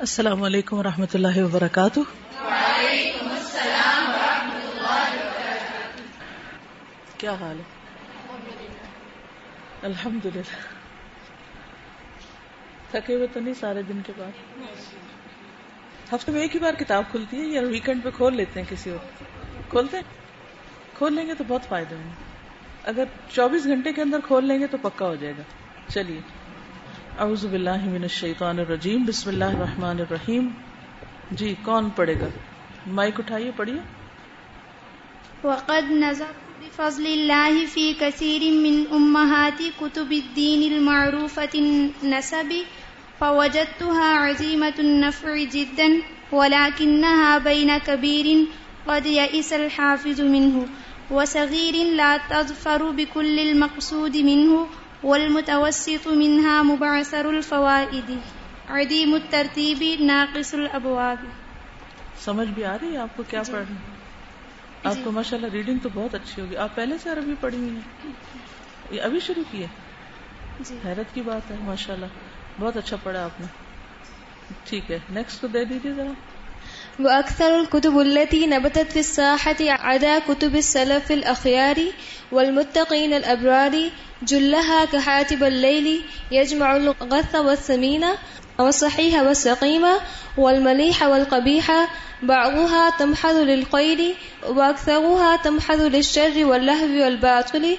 السلام علیکم و رحمۃ اللہ وبرکاتہ۔ کیا حال ہے؟ الحمد للہ تھکے ہوئے تو نہیں سارے دن کے بعد؟ ہفتے میں ایک ہی بار کتاب کھلتی ہے یا ویکینڈ پہ کھول لیتے ہیں کسی وقت کھولتے ہیں؟ کھول لیں گے تو بہت فائدے ہوں گے اگر چوبیس گھنٹے کے اندر کھول لیں گے تو پکا ہو جائے گا۔ چلیے۔ اعوذ باللہ من الشیطان الرجیم، بسم اللہ الرحمن الرحیم۔ جی کون پڑھے گا؟ مائک اٹھائیے، پڑھیے۔ وقد نظر بفضل الله في كثير من أمهات كتب الدين المعروفة النسب، فوجدتها عزيمة النفع جدا، ولكنها بين كبير قد يئس الحافظ منه، وصغير لا تظفر بكل المقصود منه والمتوسط منها مبعثر الفوائد. عديم الترتيب ناقص الابواب سمجھ بھی آ رہی ہے آپ کو کیا جی. پڑھنا آپ جی. کو ماشاء اللہ ریڈنگ تو بہت اچھی ہوگی. آپ پہلے سے عربی پڑھی ہوئی ہیں؟ یہ ابھی شروع کی ہے؟ جی. حیرت کی بات ہے ماشاء اللہ بہت اچھا پڑھا آپ نے. ٹھیک ہے. نیکسٹ کو دے دیجیے ذرا. وأكثر الكتب التي نبتت في الساحة عدا كتب السلف الأخيار والمتقين الأبرار، جلها كحاتب الليل، يجمع الغث والثمين والصحيح والسقيم والمليح والقبيح، بعضها تمحض للخير وأكثرها تمحض للشر واللهو والباطل،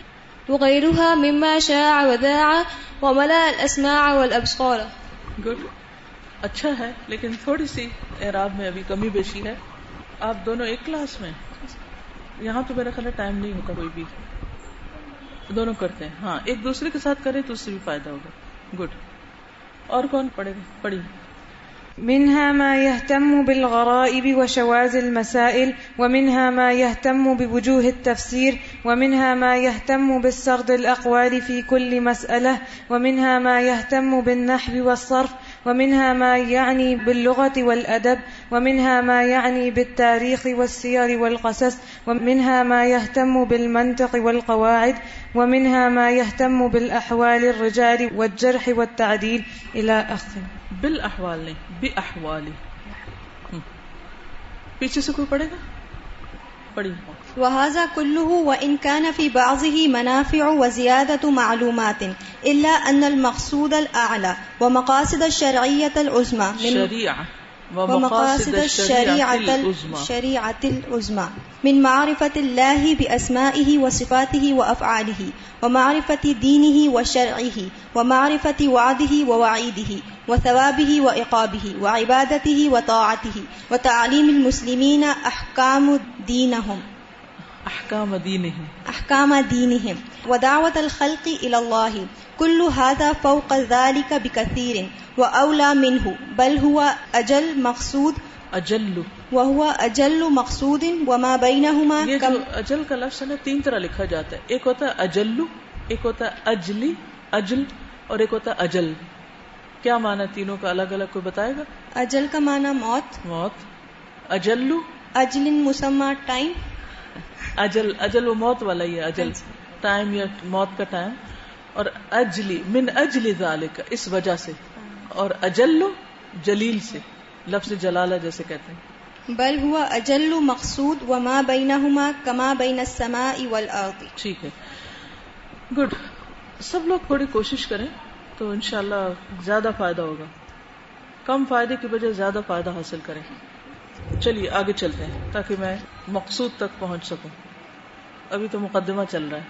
وغيرها مما شاع وذاع وملأ الأسماع والأبصار. گڈ اچھا ہے، لیکن تھوڑی سی اعراب میں ابھی کمی بیشی ہے۔ آپ دونوں ایک کلاس میں یہاں تو میرا خیال ہے ٹائم نہیں ہوتا کوئی بھی۔ دونوں کرتے ہیں۔ ہاں ایک دوسرے کے ساتھ کریں تو اس سے بھی فائدہ ہوگا۔ گڈ اور کون پڑھے گا؟ پڑھی منها ما يهتم بالغرائب وشواذ المسائل ومنها ما يهتم بوجوه التفسير ومنها ما يهتم بالسرد الأقوال في كل مسألة ومنها ما يهتم بالنحو والصرف ومنها ما يعني باللغة والأدب، ومنها ما يعني بالتاريخ والسير والقصص، ومنها ما يهتم بالمنطق والقواعد، ومنها ما يهتم بالأحوال الرجال والجرح والتعديل إلى آخره. بالاحوال نہیں بے احوالی پیچھے سے کوئی پڑھے گا؟ پڑھی وهذا كله وإن كان في بعضه منافع وزيادة معلومات إلا أن المقصود الأعلى ومقاصد الشرعية العظمى من شریعہ ومقاصد الشريعة العظمى. الشريعة العظمى من معرفة الله بأسمائه وصفاته وأفعاله ومعرفة دينه وشرعه ومعرفة وعده ووعيده وثوابه وعقابه وعبادته وطاعته وتعليم المسلمين أحكام دينهم. احکام دینہم. أحكام دينهم ودعوة الخلق الله كل هذا فوق ذلك بكثير وأولى منه بل هو أجل مقصود. اجل وهو أجل مقصود وما بينهما یہ جو اجل کا لفظ ہے تین طرح لکھا جاتا ہے. ایک ہوتا ہے اجلو ایک ہوتا ہے اجلی اجل اور ایک ہوتا ہے اجل. کیا معنی تینوں کا الگ الگ کوئی بتائے گا؟ أجل کا معنی موت. موت. اجلو. أجل مسمى ٹائم. اجل اجل وہ موت والا ہی ہے اجل۔ ٹائم یا موت کا ٹائم اور اجلی من اجلی ذالک اس وجہ سے۔ اور اجلو جلیل سے۔ لفظ جلالہ جیسے کہتے ہیں۔ بل هو أجل مقصود وما بينهما كما بين السماء والأرض ٹھیک ہے۔ گڈ سب لوگ تھوڑی کوشش کریں تو انشاءاللہ زیادہ فائدہ ہوگا۔ کم فائدے کی بجائے زیادہ فائدہ حاصل کریں۔ چلیے آگے چلتے ہیں تاکہ میں مقصود تک پہنچ سکوں۔ ابھی تو مقدمہ چل رہا ہے۔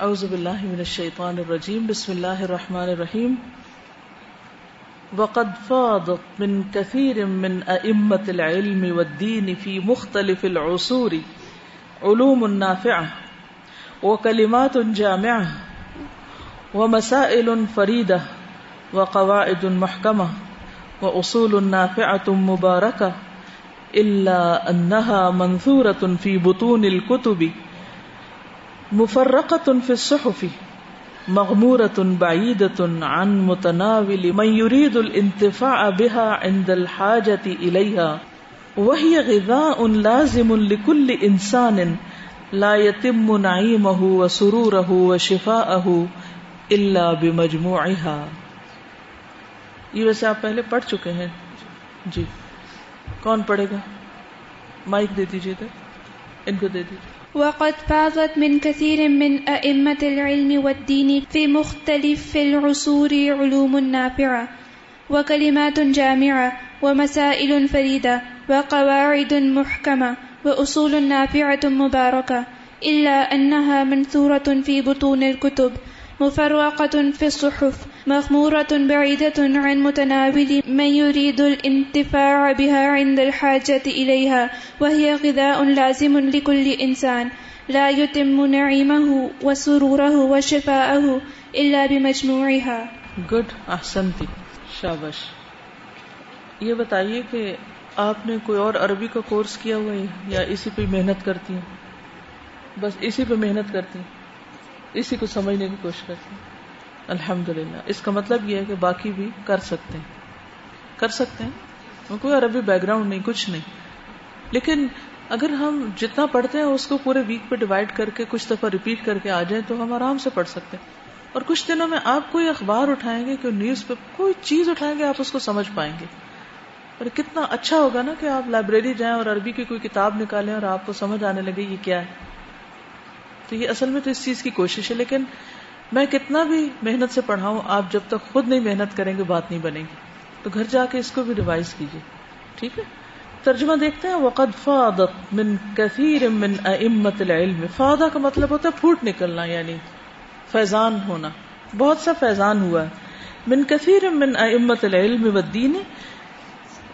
اعوذ باللہ من الشیطان الرجیم۔ بسم اللہ الرحمن الرحیم۔ وقد فاضت من كثير من أئمة العلم والدين في مختلف العصور علوم نافعة وكلمات جامعة ومسائل فريدة وقواعد محكمة وأصول نافعة مباركة إلا أنها منثورة في بطون الكتب مفرقة في الصحف، مغمورة بعيدة عن متناول من يريد الانتفاع بها عند الحاجة إليها، وهي غذاء لازم لكل إنسان لا يتم نعيمه وسروره وشفاءه إلا بمجموعها. یہ ویسے آپ پہلے پڑھ چکے ہیں۔ جی۔ کون پڑھے گا؟ مائک دے دیجیے ان کو دے دیجیے وقد فاضت من كثير من أئمة العلم والدين في مختلف العصور علوم نافعة وكلمات جامعة ومسائل فريدة وقواعد محكمة وأصول نافعة مباركة، إلا أنها منثورة في بطون الكتب، مفرقة في الصحف مغمورة بعيدة عن متناول من يريد الانتفاع بها عند الحاجة إليها، وهي غذاء لازم لكل إنسان. لا يتم نعيمه وسروره وشفاءه إلا بمجموعها. گڈ احسنتی شابش یہ بتائیے کہ آپ نے کوئی اور عربی کا کورس کیا ہوا ہے یا اسی پہ محنت کرتی ہیں؟ بس اسی پہ محنت کرتی ہیں. اسی کو سمجھنے کی کوشش کرتی ہیں. الحمد للہ اس کا مطلب یہ ہے کہ باقی بھی کر سکتے ہیں۔ کر سکتے ہیں۔ کوئی عربی بیک گراؤنڈ نہیں، کچھ نہیں۔ لیکن اگر ہم جتنا پڑھتے ہیں، اس کو پورے ویک پہ ڈیوائڈ کر کے، کچھ دفعہ ریپیٹ کر کے آ جائیں، تو ہم آرام سے پڑھ سکتے ہیں۔ اور کچھ دنوں میں آپ کوئی اخبار اٹھائیں گے کوئی نیوز پہ کوئی چیز اٹھائیں گے، آپ اس کو سمجھ پائیں گے۔ اور کتنا اچھا ہوگا نا کہ آپ لائبریری جائیں اور عربی کی کوئی کتاب نکالیں اور آپ کو سمجھ آنے لگے یہ کیا ہے۔ تو یہ اصل میں تو اس چیز کی کوشش ہے، لیکن میں کتنا بھی محنت سے پڑھاؤں، آپ جب تک خود نہیں محنت کریں گے، بات نہیں بنے گی۔ تو گھر جا کے اس کو بھی ریوائز کیجیے۔ ٹھیک ہے؟ ترجمہ دیکھتے ہیں، وقد فادت من کثیر من ائمت العلم۔ فادا کا مطلب ہوتا ہے پھوٹ نکلنا یعنی فیضان ہونا۔ بہت سا فیضان ہوا ہے۔ من کثیر من ائمت العلم والدین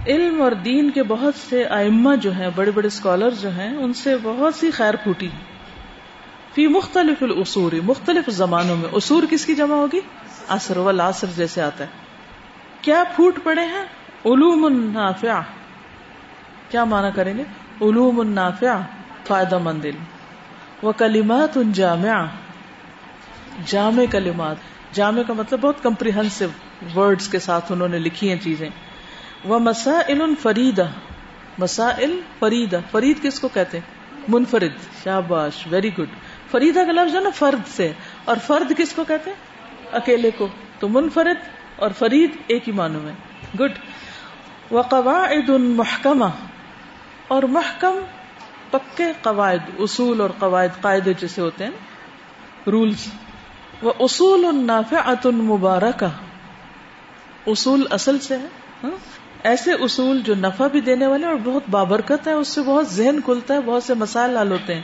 علم اور دین کے بہت سے ائمہ جو ہیں، بڑے بڑے اسکالر جو ہیں، ان سے بہت سی خیر پھوٹی۔ فی مختلف العصور مختلف زمانوں میں۔ اصور کس کی جمع ہوگی؟ اثر والعصر جیسے آتا ہے۔ کیا پھوٹ پڑے ہیں؟ علوم النافع کیا مانا کریں گے؟ علوم النافع فائدہ مند علم۔ و کلمات جامع۔ جامع کلمات۔ جامع کا مطلب بہت کمپریہنسو ورڈز کے ساتھ انہوں نے لکھی ہیں چیزیں۔ وہ مسائل فریدہ۔ مسائل فریدہ۔ فرید کس کو کہتے ہیں؟ منفرد۔ شاباش۔ ویری گڈ فریدا کا لفظ ہے نا فرد سے۔ اور فرد کس کو کہتے ہیں؟ اکیلے کو۔ تو منفرد اور فرید ایک ہی معنوں میں۔ گڈ و قواعد محکمہ۔ اور محکم پکے قواعد، اصول اور قواعد، قاعدے جیسے ہوتے ہیں رولز وہ اصول النافعۃ مبارکہ۔ اصول اصل سے ہے ہاں؟ ایسے اصول جو نفع بھی دینے والے اور بہت بابرکت ہے، اس سے بہت ذہن کھلتا ہے، بہت سے مسائل حل ہوتے ہیں۔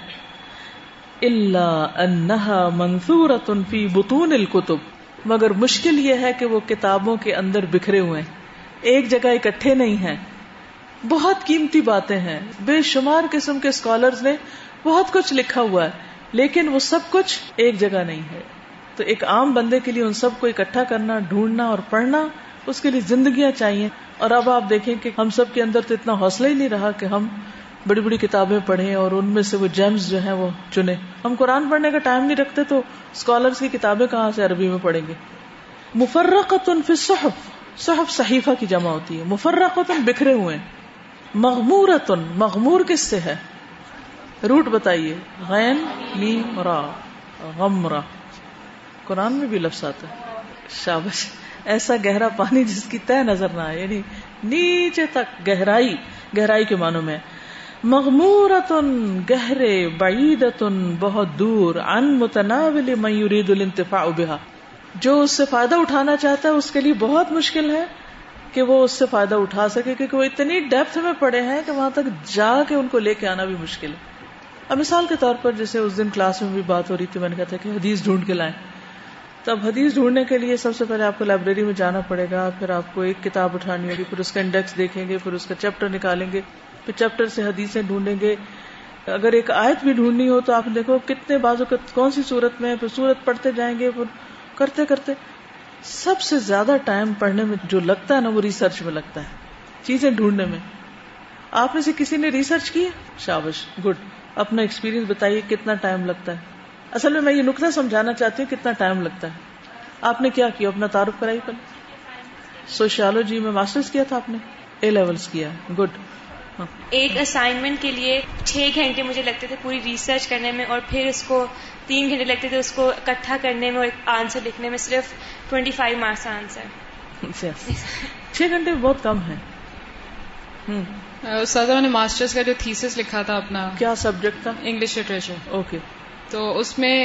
اللہ انہا منصور فی بطون الکتب۔ مگر مشکل یہ ہے کہ وہ کتابوں کے اندر بکھرے ہوئے ہیں۔ ایک جگہ اکٹھے نہیں ہیں۔ بہت قیمتی باتیں ہیں۔ بے شمار قسم کے اسکالرز نے بہت کچھ لکھا ہوا ہے، لیکن وہ سب کچھ ایک جگہ نہیں ہے۔ تو ایک عام بندے کے لیے ان سب کو اکٹھا کرنا، ڈھونڈنا اور پڑھنا اس کے لیے زندگیاں چاہیے۔ اور اب آپ دیکھیں کہ ہم سب کے اندر تو اتنا حوصلہ ہی نہیں رہا کہ ہم بڑی بڑی کتابیں پڑھیں اور ان میں سے وہ جیمز جو ہیں وہ چنے ہم قرآن پڑھنے کا ٹائم نہیں رکھتے تو اسکالرس کی کتابیں کہاں سے عربی میں پڑھیں گے؟ مفرقت فی صحف صحف صحیفہ کی جمع ہوتی ہے۔ مفرقت بکھرے ہوئے مغمورت مغمور کس سے ہے؟ روٹ بتائیے۔ غین نیم را غمرا قرآن میں بھی لفظ آتا ہے۔ شابش، ایسا گہرا پانی جس کی طے نظر نہ آئے یعنی نیچے تک گہرائی گہرائی کے معنوں میں۔ مغمورتن، گہرے، بعیدتن، بہت دور ان متناول من يريد الانتفاع بها. جو اس سے فائدہ اٹھانا چاہتا ہے، اس کے لیے بہت مشکل ہے کہ وہ اس سے فائدہ اٹھا سکے، کیونکہ وہ اتنی ڈیپتھ میں پڑے ہیں کہ وہاں تک جا کے ان کو لے کے آنا بھی مشکل ہے۔ اب مثال کے طور پر جیسے اس دن کلاس میں بھی بات ہو رہی تھی، میں نے کہا تھا کہ حدیث ڈھونڈ کے لائیں۔ تب حدیث ڈھونڈنے کے لیے سب سے پہلے آپ کو لائبریری میں جانا پڑے گا، پھر آپ کو ایک کتاب اٹھانی ہوگی، پھر اس کا انڈیکس دیکھیں گے، پھر اس کا چیپٹر نکالیں گے۔ پھر چیپٹر سے حدیثیں ڈھونڈیں گے۔ اگر ایک آیت بھی ڈھونڈنی ہو تو آپ دیکھو کتنے بازو کون سی صورت میں پھر صورت پڑھتے جائیں گے، پھر کرتے کرتے۔ سب سے زیادہ ٹائم پڑھنے میں جو لگتا ہے نا وہ ریسرچ میں لگتا ہے، چیزیں ڈھونڈنے میں۔ آپ میں سے کسی نے ریسرچ کی؟ شابش، گڈ۔ اپنا ایکسپیرینس بتائیے کتنا ٹائم لگتا ہے۔ اصل میں میں یہ نقطہ سمجھانا چاہتی ہوں کتنا ٹائم لگتا ہے۔ آپ نے کیا کیا؟ اپنا تعارف کرائی پہلے۔ سوشیالوجی میں ماسٹرز کیا تھا آپ نے؟ اے لیولس کیا۔ گڈ۔ ایک اسائنمنٹ کے لیے چھ گھنٹے مجھے لگتے تھے پوری ریسرچ کرنے میں اور پھر اس کو تین گھنٹے لگتے تھے اس کو اکٹھا کرنے میں اور آنسر لکھنے میں صرف ٹوینٹی فائیو مارکس آنسر چھ گھنٹے بہت کم ہے استاذہ میں نے ماسٹرز کا جو تھیسس لکھا تھا اپنا کیا سبجیکٹ تھا؟ انگلش لٹریچر اوکے تو اس میں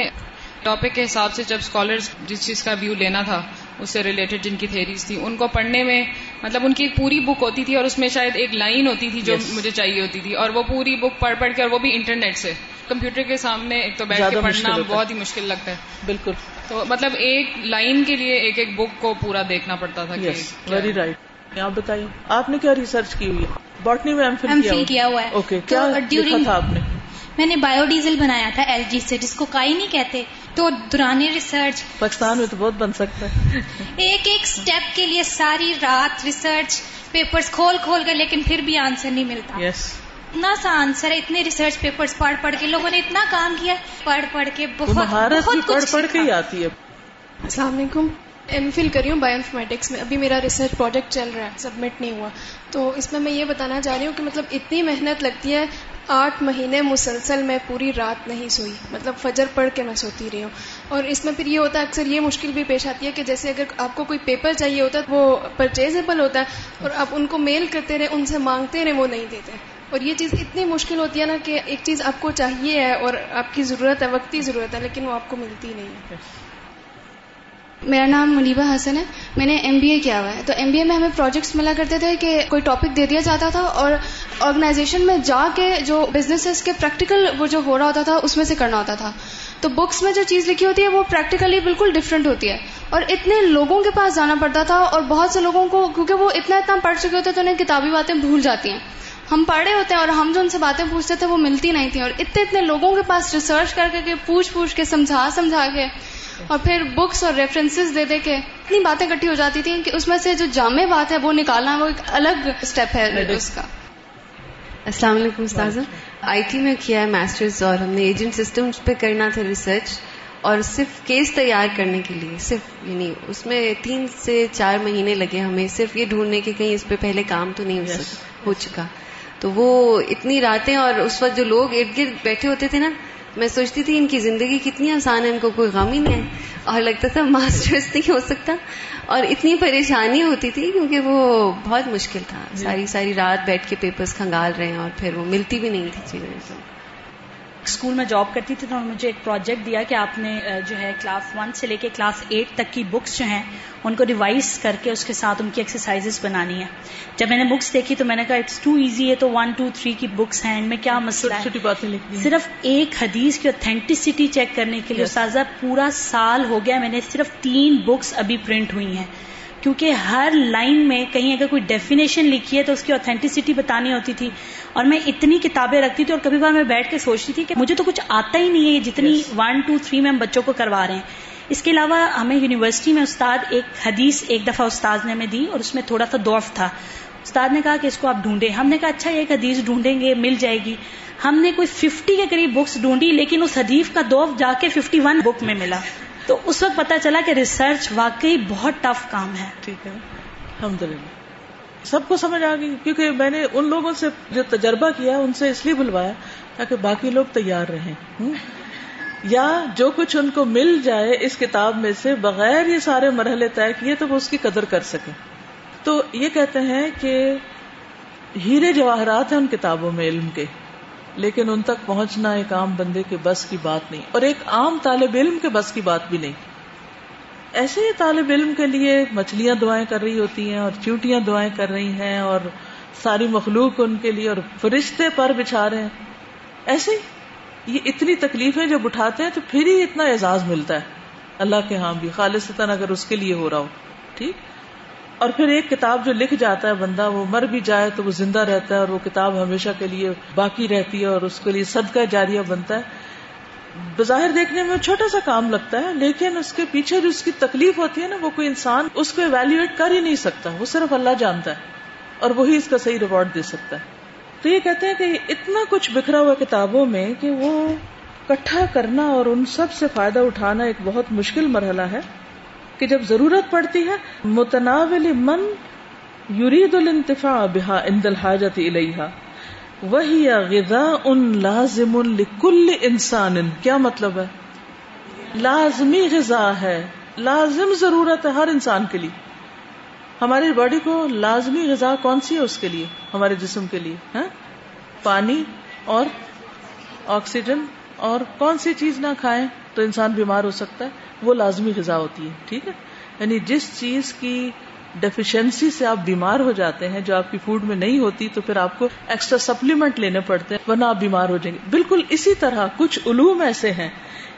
ٹاپک کے حساب سے جب اسکالرز جس چیز کا ویو لینا تھا اس سے ریلیٹڈ جن کی تھیریز تھی ان کو پڑھنے میں مطلب ان کی ایک پوری بک ہوتی تھی اور اس میں شاید ایک لائن ہوتی تھی جو Yes. مجھے چاہیے ہوتی تھی اور وہ پوری بک پڑھ پڑھ کے اور وہ بھی انٹرنیٹ سے۔ کمپیوٹر کے سامنے ایک تو بیٹھ کے پڑھنا۔ بہت ہی مشکل لگتا ہے۔ بالکل۔ تو مطلب ایک لائن کے لیے ایک ایک بک کو پورا دیکھنا پڑتا تھا ویری۔ رائٹ آپ بتائیے آپ نے کیا ریسرچ کی ہوئی ہے؟ باٹنی میں ایم ایم فل فل کیا ہوا ہے۔ اوکے تو کیا لکھا during- تھا آپ نے؟ میں نے بایو ڈیزل بنایا تھا ایل جی سے جس کو کائی نہیں کہتے تو دوران ریسرچ پاکستان میں تو بہت بن سکتا ہے۔ ایک ایک سٹیپ کے لیے ساری رات ریسرچ پیپرز کھول کھول کر لیکن پھر بھی آنسر نہیں ملتا۔ یس اتنا سا آنسر ہے اتنے ریسرچ پیپرز پڑھ پڑھ کے لوگوں نے اتنا کام کیا۔ پڑھ پڑھ کے بہت بہت پڑھ پڑھ کے ہی۔ آتی ہے۔ السلام علیکم۔ ایم فل کری ہوں بایو انفارمیٹکس میں۔ ابھی میرا ریسرچ پروجیکٹ چل رہا ہے سبمٹ نہیں ہوا۔ تو اس میں میں یہ بتانا چاہ رہی ہوں کہ مطلب اتنی محنت لگتی ہے آٹھ مہینے مسلسل میں پوری رات نہیں سوئی۔ مطلب فجر پڑھ کے میں سوتی رہی ہوں۔ اور اس میں پھر یہ ہوتا ہے، اکثر یہ مشکل بھی پیش آتی ہے کہ جیسے اگر آپ کو کوئی پیپر چاہیے ہوتا ہے وہ پرچیزیبل ہوتا ہے اور آپ ان کو میل کرتے رہے، ان سے مانگتے رہے، وہ نہیں دیتے۔ اور یہ چیز اتنی مشکل ہوتی ہے نا کہ ایک چیز آپ کو چاہیے ہے اور آپ کی ضرورت ہے، وقتی ضرورت ہے، لیکن وہ آپ کو ملتی نہیں ہے۔ میرا نام منیبا حسن ہے، میں نے ایم بی اے کیا ہوا ہے۔ تو ایم بی اے میں ہمیں پروجیکٹس ملا کرتے تھے کہ کوئی ٹاپک دے دیا جاتا تھا اور آرگنائزیشن میں جا کے جو بزنسز کے پریکٹیکل وہ جو ہو رہا ہوتا تھا، اس میں سے کرنا ہوتا تھا۔ تو بکس میں جو چیز لکھی ہوتی ہے، وہ پریکٹیکلی بالکل ڈفرینٹ ہوتی ہے۔ اور اتنے لوگوں کے پاس جانا پڑتا تھا اور بہت سے لوگوں کو، کیونکہ وہ اتنا اتنا پڑھ چکے ہوتے تو انہیں کتابی باتیں بھول جاتی ہیں۔ ہم پڑھے ہوتے ہیں اور ہم جو ان سے باتیں پوچھتے تھے وہ ملتی نہیں تھیں اور اتنے اتنے لوگوں کے پاس ریسرچ کر کے پوچھ پوچھ کے سمجھا سمجھا کے اور پھر بکس اور ریفرنسز دے دے کے اتنی باتیں اکٹھی ہو جاتی تھیں کہ اس میں سے جو جامع بات ہے وہ نکالنا وہ ایک الگ اسٹیپ ہے اس کا۔ السلام علیکم استاذہ۔ آئی ٹی میں کیا ہے ماسٹرز اور ہم نے ایجنٹ سسٹمز پہ کرنا تھا ریسرچ اور صرف کیس تیار کرنے کے لیے صرف یعنی اس میں تین سے چار مہینے لگے ہمیں صرف یہ ڈھونڈنے کے کہیں اس پہ پہلے کام تو نہیں Yes. ہو چکا۔ تو وہ اتنی راتیں اور اس وقت جو لوگ ارد گرد بیٹھے ہوتے تھے نا میں سوچتی تھی ان کی زندگی کتنی آسان ہے ان کو کوئی غم ہی نہیں ہے۔ اور لگتا تھا ماسٹرز نہیں ہو سکتا۔ اور اتنی پریشانی ہوتی تھی کیونکہ وہ بہت مشکل تھا۔ ساری ساری رات بیٹھ کے پیپرز کھنگال رہے ہیں اور پھر وہ ملتی بھی نہیں تھی چیزیں۔ اسکول میں جاب کرتی تھی تو انہوں نے مجھے ایک پروجیکٹ دیا کہ آپ نے جو ہے کلاس ون سے لے کے کلاس ایٹ تک کی بکس جو ہیں ان کو ریوائز کر کے اس کے ساتھ ان کی ایکسرسائزز بنانی ہے جب میں نے بکس دیکھی تو میں نے کہا اٹس ٹو ایزی ہے تو ون ٹو تھری کی بکس ہیں ان میں کیا مسئلہ ہے۔ صرف ایک حدیث کی اوتھینٹسٹی چیک کرنے کے لیے. استاذہ پورا سال ہو گیا میں نے صرف تین بکس ابھی پرنٹ ہوئی ہیں کیونکہ ہر لائن میں کہیں اگر کوئی ڈیفینیشن لکھی ہے تو اس کی اوتھینٹسٹی بتانی ہوتی تھی اور میں اتنی کتابیں رکھتی تھی اور کبھی بار میں بیٹھ کے سوچتی تھی کہ مجھے تو کچھ آتا ہی نہیں ہے جتنی ون ٹو تھری میں ہم بچوں کو کروا رہے ہیں۔ اس کے علاوہ ہمیں یونیورسٹی میں استاد ایک حدیث ایک دفعہ استاد نے ہمیں دی اور اس میں تھوڑا سا دوف تھا۔ استاد نے کہا کہ اس کو آپ ڈھونڈیں۔ ہم نے کہا اچھا ایک حدیث ڈھونڈیں گے مل جائے گی۔ ہم نے کوئی ففٹی کے قریب بکس ڈھونڈی لیکن اس حدیث کا دوف جا کے ففٹی ون بک میں ملا۔ تو اس وقت پتا چلا کہ ریسرچ واقعی بہت ٹف کام ہے۔ ٹھیک ہے۔ الحمد للہ سب کو سمجھ آ گئی، کیونکہ میں نے ان لوگوں سے جو تجربہ کیا، ان سے اس لیے بلوایا تاکہ باقی لوگ تیار رہیں۔ یا جو کچھ ان کو مل جائے اس کتاب میں سے بغیر یہ سارے مرحلے طے کیے تو وہ اس کی قدر کر سکیں۔ تو یہ کہتے ہیں کہ ہیرے جواہرات ہیں ان کتابوں میں علم کے، لیکن ان تک پہنچنا ایک عام بندے کے بس کی بات نہیں، اور ایک عام طالب علم کے بس کی بات بھی نہیں۔ ایسے ہی طالب علم کے لیے مچھلیاں دعائیں کر رہی ہوتی ہیں اور چیوٹیاں دعائیں کر رہی ہیں اور ساری مخلوق ان کے لیے اور فرشتے پر بچھا رہے ہیں۔ ایسے ہی یہ اتنی تکلیفیں جب اٹھاتے ہیں تو پھر ہی اتنا اعزاز ملتا ہے۔ اللہ کے ہاں بھی خالصتاً اگر اس کے لیے ہو رہا ہو، ٹھیک؟ اور پھر ایک کتاب جو لکھ جاتا ہے بندہ، وہ مر بھی جائے تو وہ زندہ رہتا ہے اور وہ کتاب ہمیشہ کے لیے باقی رہتی ہے اور اس کے لیے صدقہ جاریہ بنتا ہے۔ بظاہر دیکھنے میں چھوٹا سا کام لگتا ہے، لیکن اس کے پیچھے جو اس کی تکلیف ہوتی ہے نا، وہ کوئی انسان اس کو ایویلویٹ کر ہی نہیں سکتا، وہ صرف اللہ جانتا ہے اور وہی اس کا صحیح ریوارڈ دے سکتا ہے۔ تو یہ کہتے ہیں کہ اتنا کچھ بکھرا ہوا کتابوں میں کہ وہ کٹھا کرنا اور ان سب سے فائدہ اٹھانا ایک بہت مشکل مرحلہ ہے کہ جب ضرورت پڑتی ہے، متناول من یرید الانتفاع بها عند الحاجت الیہا۔ وہی غذاء لازم لکل انسان۔ کیا مطلب ہے؟ لازمی غذا ہے۔ لازم ضرورت ہے ہر انسان کے لیے۔ ہماری باڈی کو لازمی غذا کون سی ہے اس کے لیے؟ ہمارے جسم کے لیے ہاں؟ پانی اور آکسیجن اور کون سی چیز نہ کھائیں تو انسان بیمار ہو سکتا ہے۔ وہ لازمی غذا ہوتی ہے، ٹھیک ہے؟ یعنی جس چیز کی ڈیفیشنسی سے آپ بیمار ہو جاتے ہیں، جو آپ کی فوڈ میں نہیں ہوتی، تو پھر آپ کو ایکسٹرا سپلیمنٹ لینے پڑتے ہیں، ورنہ آپ بیمار ہو جائیں گے۔ بالکل اسی طرح کچھ علوم ایسے ہیں،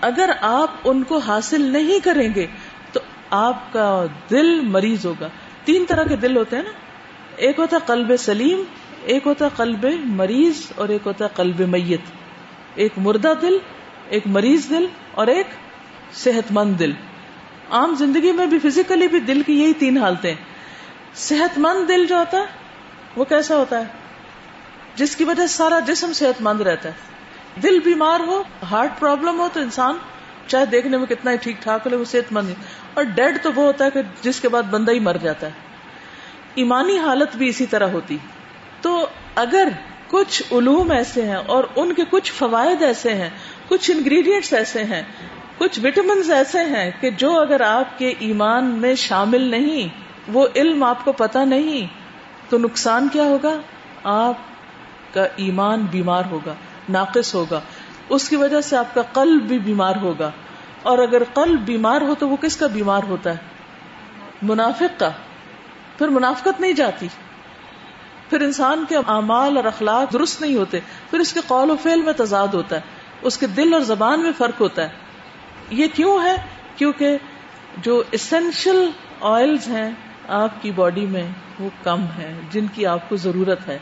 اگر آپ ان کو حاصل نہیں کریں گے، تو آپ کا دل مریض ہوگا۔ تین طرح کے دل ہوتے ہیں نا۔ ایک ہوتا ہے قلب سلیم، ایک ہوتا ہے قلب مریض، اور ایک ہوتا ہے قلب میت۔ ایک مردہ دل، ایک مریض دل، اور ایک صحت مند دل۔ عام زندگی میں بھی فزیکلی بھی دل کی یہی تین حالتیں صحت مند دل جو ہوتا ہے، وہ کیسا ہوتا ہے؟ جس کی وجہ سے سارا جسم صحت مند رہتا ہے۔ دل بیمار ہو، ہارٹ پرابلم ہو تو انسان چاہے دیکھنے میں کتنا ہی ٹھیک ٹھاک ہو وہ صحت مند اور ڈیڈ تو وہ ہوتا ہے کہ جس کے بعد بندہ ہی مر جاتا ہے۔ ایمانی حالت بھی اسی طرح ہوتی۔ تو اگر کچھ علوم ایسے ہیں اور ان کے کچھ فوائد ایسے ہیں، کچھ انگریڈینٹس ایسے ہیں کچھ وٹامنس ایسے ہیں کہ جو اگر آپ کے ایمان میں شامل نہیں، وہ علم آپ کو پتا نہیں، تو نقصان کیا ہوگا؟ آپ کا ایمان بیمار ہوگا، ناقص ہوگا۔ اس کی وجہ سے آپ کا قلب بھی بیمار ہوگا۔ اور اگر قلب بیمار ہو تو وہ کس کا بیمار ہوتا ہے؟ منافق کا۔ پھر منافقت نہیں جاتی۔ پھر انسان کے اعمال اور اخلاق درست نہیں ہوتے۔ پھر اس کے قول و فعل میں تضاد ہوتا ہے۔ اس کے دل اور زبان میں فرق ہوتا ہے۔ یہ کیوں ہے؟ کیونکہ جو اسینشل آئلز ہیں آپ کی باڈی میں وہ کم ہے جن کی آپ کو ضرورت ہے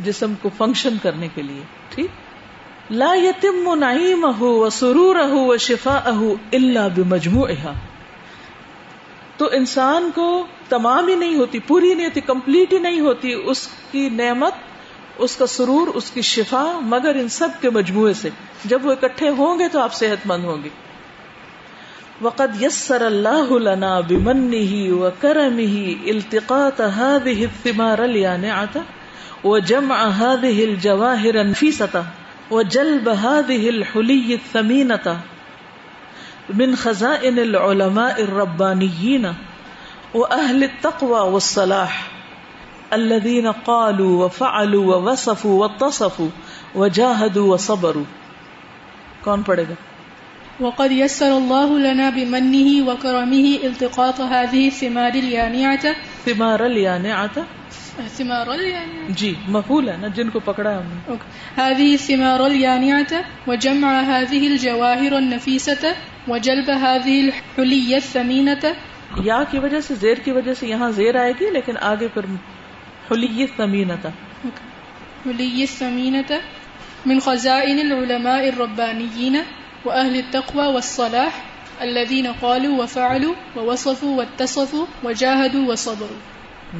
جسم کو فنکشن کرنے کے لیے، ٹھیک؟ لا یتم نعیم اہو و سرور اہو و شفا اہو اللہ بمجموع تو انسان کو تمام ہی نہیں ہوتی، پوری نہیں ہوتی، کمپلیٹ ہی نہیں ہوتی اس کی نعمت، اس کا سرور، اس کی شفا، مگر ان سب کے مجموعے سے۔ جب وہ اکٹھے ہوں گے تو آپ صحت مند ہوں گے۔ وقد يسر الله لنا بمنه وكرمه التقاط هذه الثمار اليانعة وجمع هذه الجواهر النفيسة وجلب هذه الحلي الثمينة من خزائن العلماء الربانيين وأهل التقوى والصلاح الذين قالوا وفعلوا ووصفوا واتصفوا وجاهدوا وصبروا. کون پڑھے گا؟ وقد يسر الله لنا بمنه وكرمه التقاط هذه الثمار اليانعة. ثمار اليانعة؟ ثمار اليانعة. جی مفعول ہے نا جن کو پکڑا ہم نے۔ هذه الثمار اليانعة وجمع هذه الجواهر النفيسة وجلب هذه الحلي الثمينة. یا کی وجہ سے زیر کی وجہ سے یہاں زیر آئے گی لیکن آگے پھر حلی الثمینة حلي الثمينة من خزائن العلماء الربانيين. وأهل التقوى والصلاح الذين قالوا وفعلوا ووصفوا واتصفوا وجاهدوا وصبروا.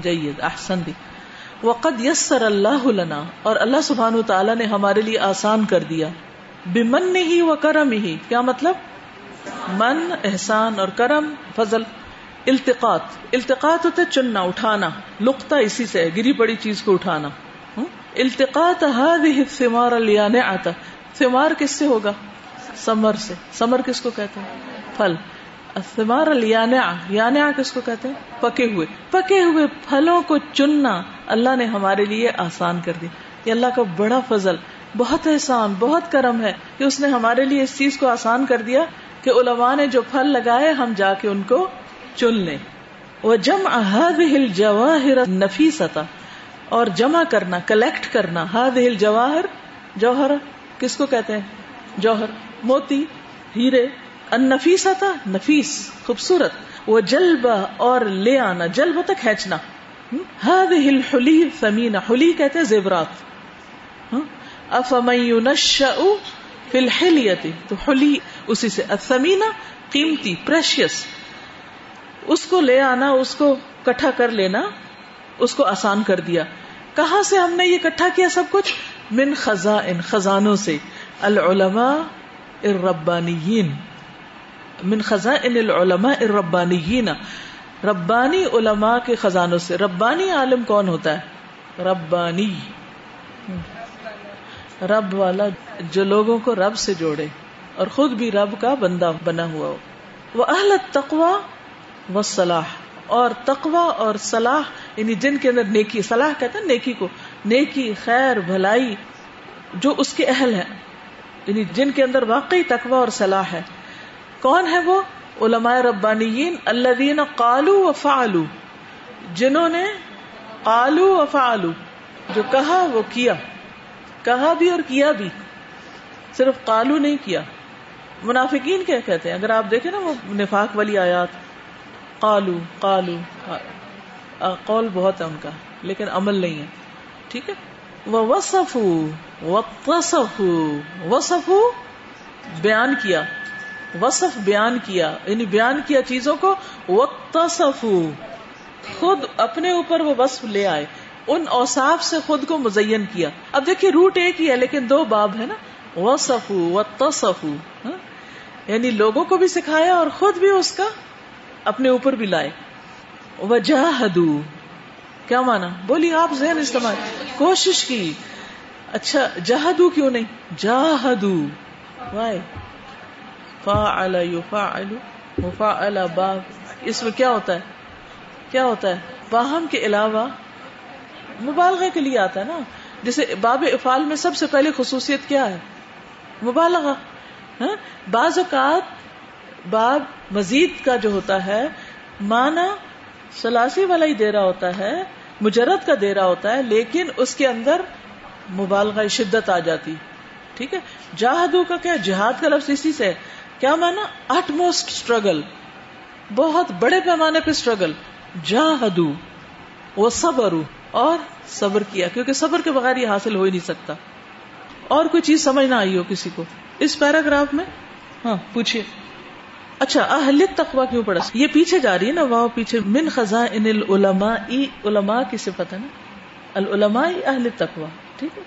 جيد احسن دی. وقد يسر الله لنا، اور اللہ سبحانہ و نے ہمارے لیے آسان کر دیا. بمنه وكرمه کیا مطلب؟ من، احسان اور کرم، فضل. التقاط التقاط ہوتا ہے چننا، اٹھانا. لقطہ اسی سے ہے، گری پڑی چیز کو اٹھانا. التقاط هذه الثمار اليانعه ثمار کس سے ہوگا؟ سمر سے. سمر کس کو کہتے ہیں؟ پھل. ثمار الانع یانع کس کو کہتے ہیں؟ پکے ہوئے. پکے ہوئے پھلوں کو چننا اللہ نے ہمارے لیے آسان کر دیا یہ اللہ کا بڑا فضل. بہت احسان، بہت کرم ہے کہ اس نے ہمارے لیے اس چیز کو آسان کر دیا کہ علماء نے جو پھل لگائے ہم جا کے ان کو چن لیں. وہ جم هذه الجواهر نفیستا. اور جمع کرنا کلیکٹ کرنا. هذه الجواهر، جوہر، کس کو کہتے ہیں؟ جوہر. موتی، ہیرے ان نفیسا تھا نفیس، خوبصورت وہ جلبا اور لے آنا، جلب ہوتا کھینچنا۔ هذه الحلی حلی کہتے ہیں زیورات۔ فی تو حلی اسی سے، الثمینہ، قیمتی پریشیس اس کو لے آنا، اس کو کٹھا کر لینا، اس کو آسان کر دیا۔ کہاں سے ہم نے یہ کٹھا کیا سب کچھ؟ من خزائن، خزانوں سے۔ العلماء الربانیین من خزائن العلماء الربانیین. ربانی علماء کے خزانوں سے. ربانی عالم کون ہوتا ہے؟ ربانی. رب والا جو لوگوں کو رب سے جوڑے اور خود بھی رب کا بندہ بنا ہوا ہو. وہ اہل تقوا و صلاح اور تقوا اور صلاح یعنی جن کے اندر نیکی، صلاح کہتے ہیں نیکی کو. نیکی، خیر، بھلائی جو اس کے اہل ہے یعنی جن کے اندر واقعی تقوا اور صلاح ہے، کون ہے وہ؟ علماء ربانیین الذین قالو و فعلو جنہوں نے قالو و فعلو جو کہا وہ کیا، کہا بھی اور کیا بھی، صرف قالو نہیں کیا۔ منافقین کیا کہتے ہیں؟ اگر آپ دیکھیں نا وہ نفاق والی آیات قالو قالو قول بہت ہے ان کا، لیکن عمل نہیں ہے، ٹھیک ہے؟ وصف وصف وصف بیان کیا، وصف بیان کیا یعنی بیان کیا چیزوں کو وقتصف خود اپنے اوپر وہ وصف لے آئے، ان اوصاف سے خود کو مزین کیا۔ اب دیکھیے روٹ ایک ہی ہے، لیکن دو باب ہے نا۔ وصف و ہاں۔ یعنی لوگوں کو بھی سکھایا اور خود بھی اس کا اپنے اوپر بھی لائے۔ وجاہدو کیا مانا؟ بولی آپ ذہن استعمال کوشش کی۔ اچھا جہدو کیوں نہیں؟ جاہدو۔ وائے فا یفعل مفعل با۔ اس میں کیا ہوتا ہے؟ کیا ہوتا ہے؟ باہم کے علاوہ مبالغہ کے لیے آتا ہے نا۔ جیسے باب افعال میں سب سے پہلے خصوصیت کیا ہے؟ مبالغہ۔ ہاں؟ بعض اوقات باب مزید کا جو ہوتا ہے مانا سلاسی والا ہی دے رہا ہوتا ہے۔ مجرد کا دے رہا ہوتا ہے، لیکن اس کے اندر مبالغہ، شدت آ جاتی۔ ٹھیک ہے؟ جاہدو کا کیا؟ جہاد کا لفظ اسی سے کیا مانا؟ اٹ موسٹ اسٹرگل بہت بڑے پیمانے پہ اسٹرگل جاہدو وہ صبر۔ اور صبر کیا؟ کیونکہ صبر کے بغیر یہ حاصل ہو ہی نہیں سکتا۔ اور کوئی چیز سمجھ نہ آئی ہو کسی کو۔ اس پیراگراف میں؟ ہاں پوچھیے اچھا اہل تقوا کیوں پڑا؟ یہ پیچھے جا رہی ہے نا وہ پیچھے، من خزاں ان العلماء، علماء کی صفت ہے نا؟ العلماء اہل تقوا ٹھیک ہے؟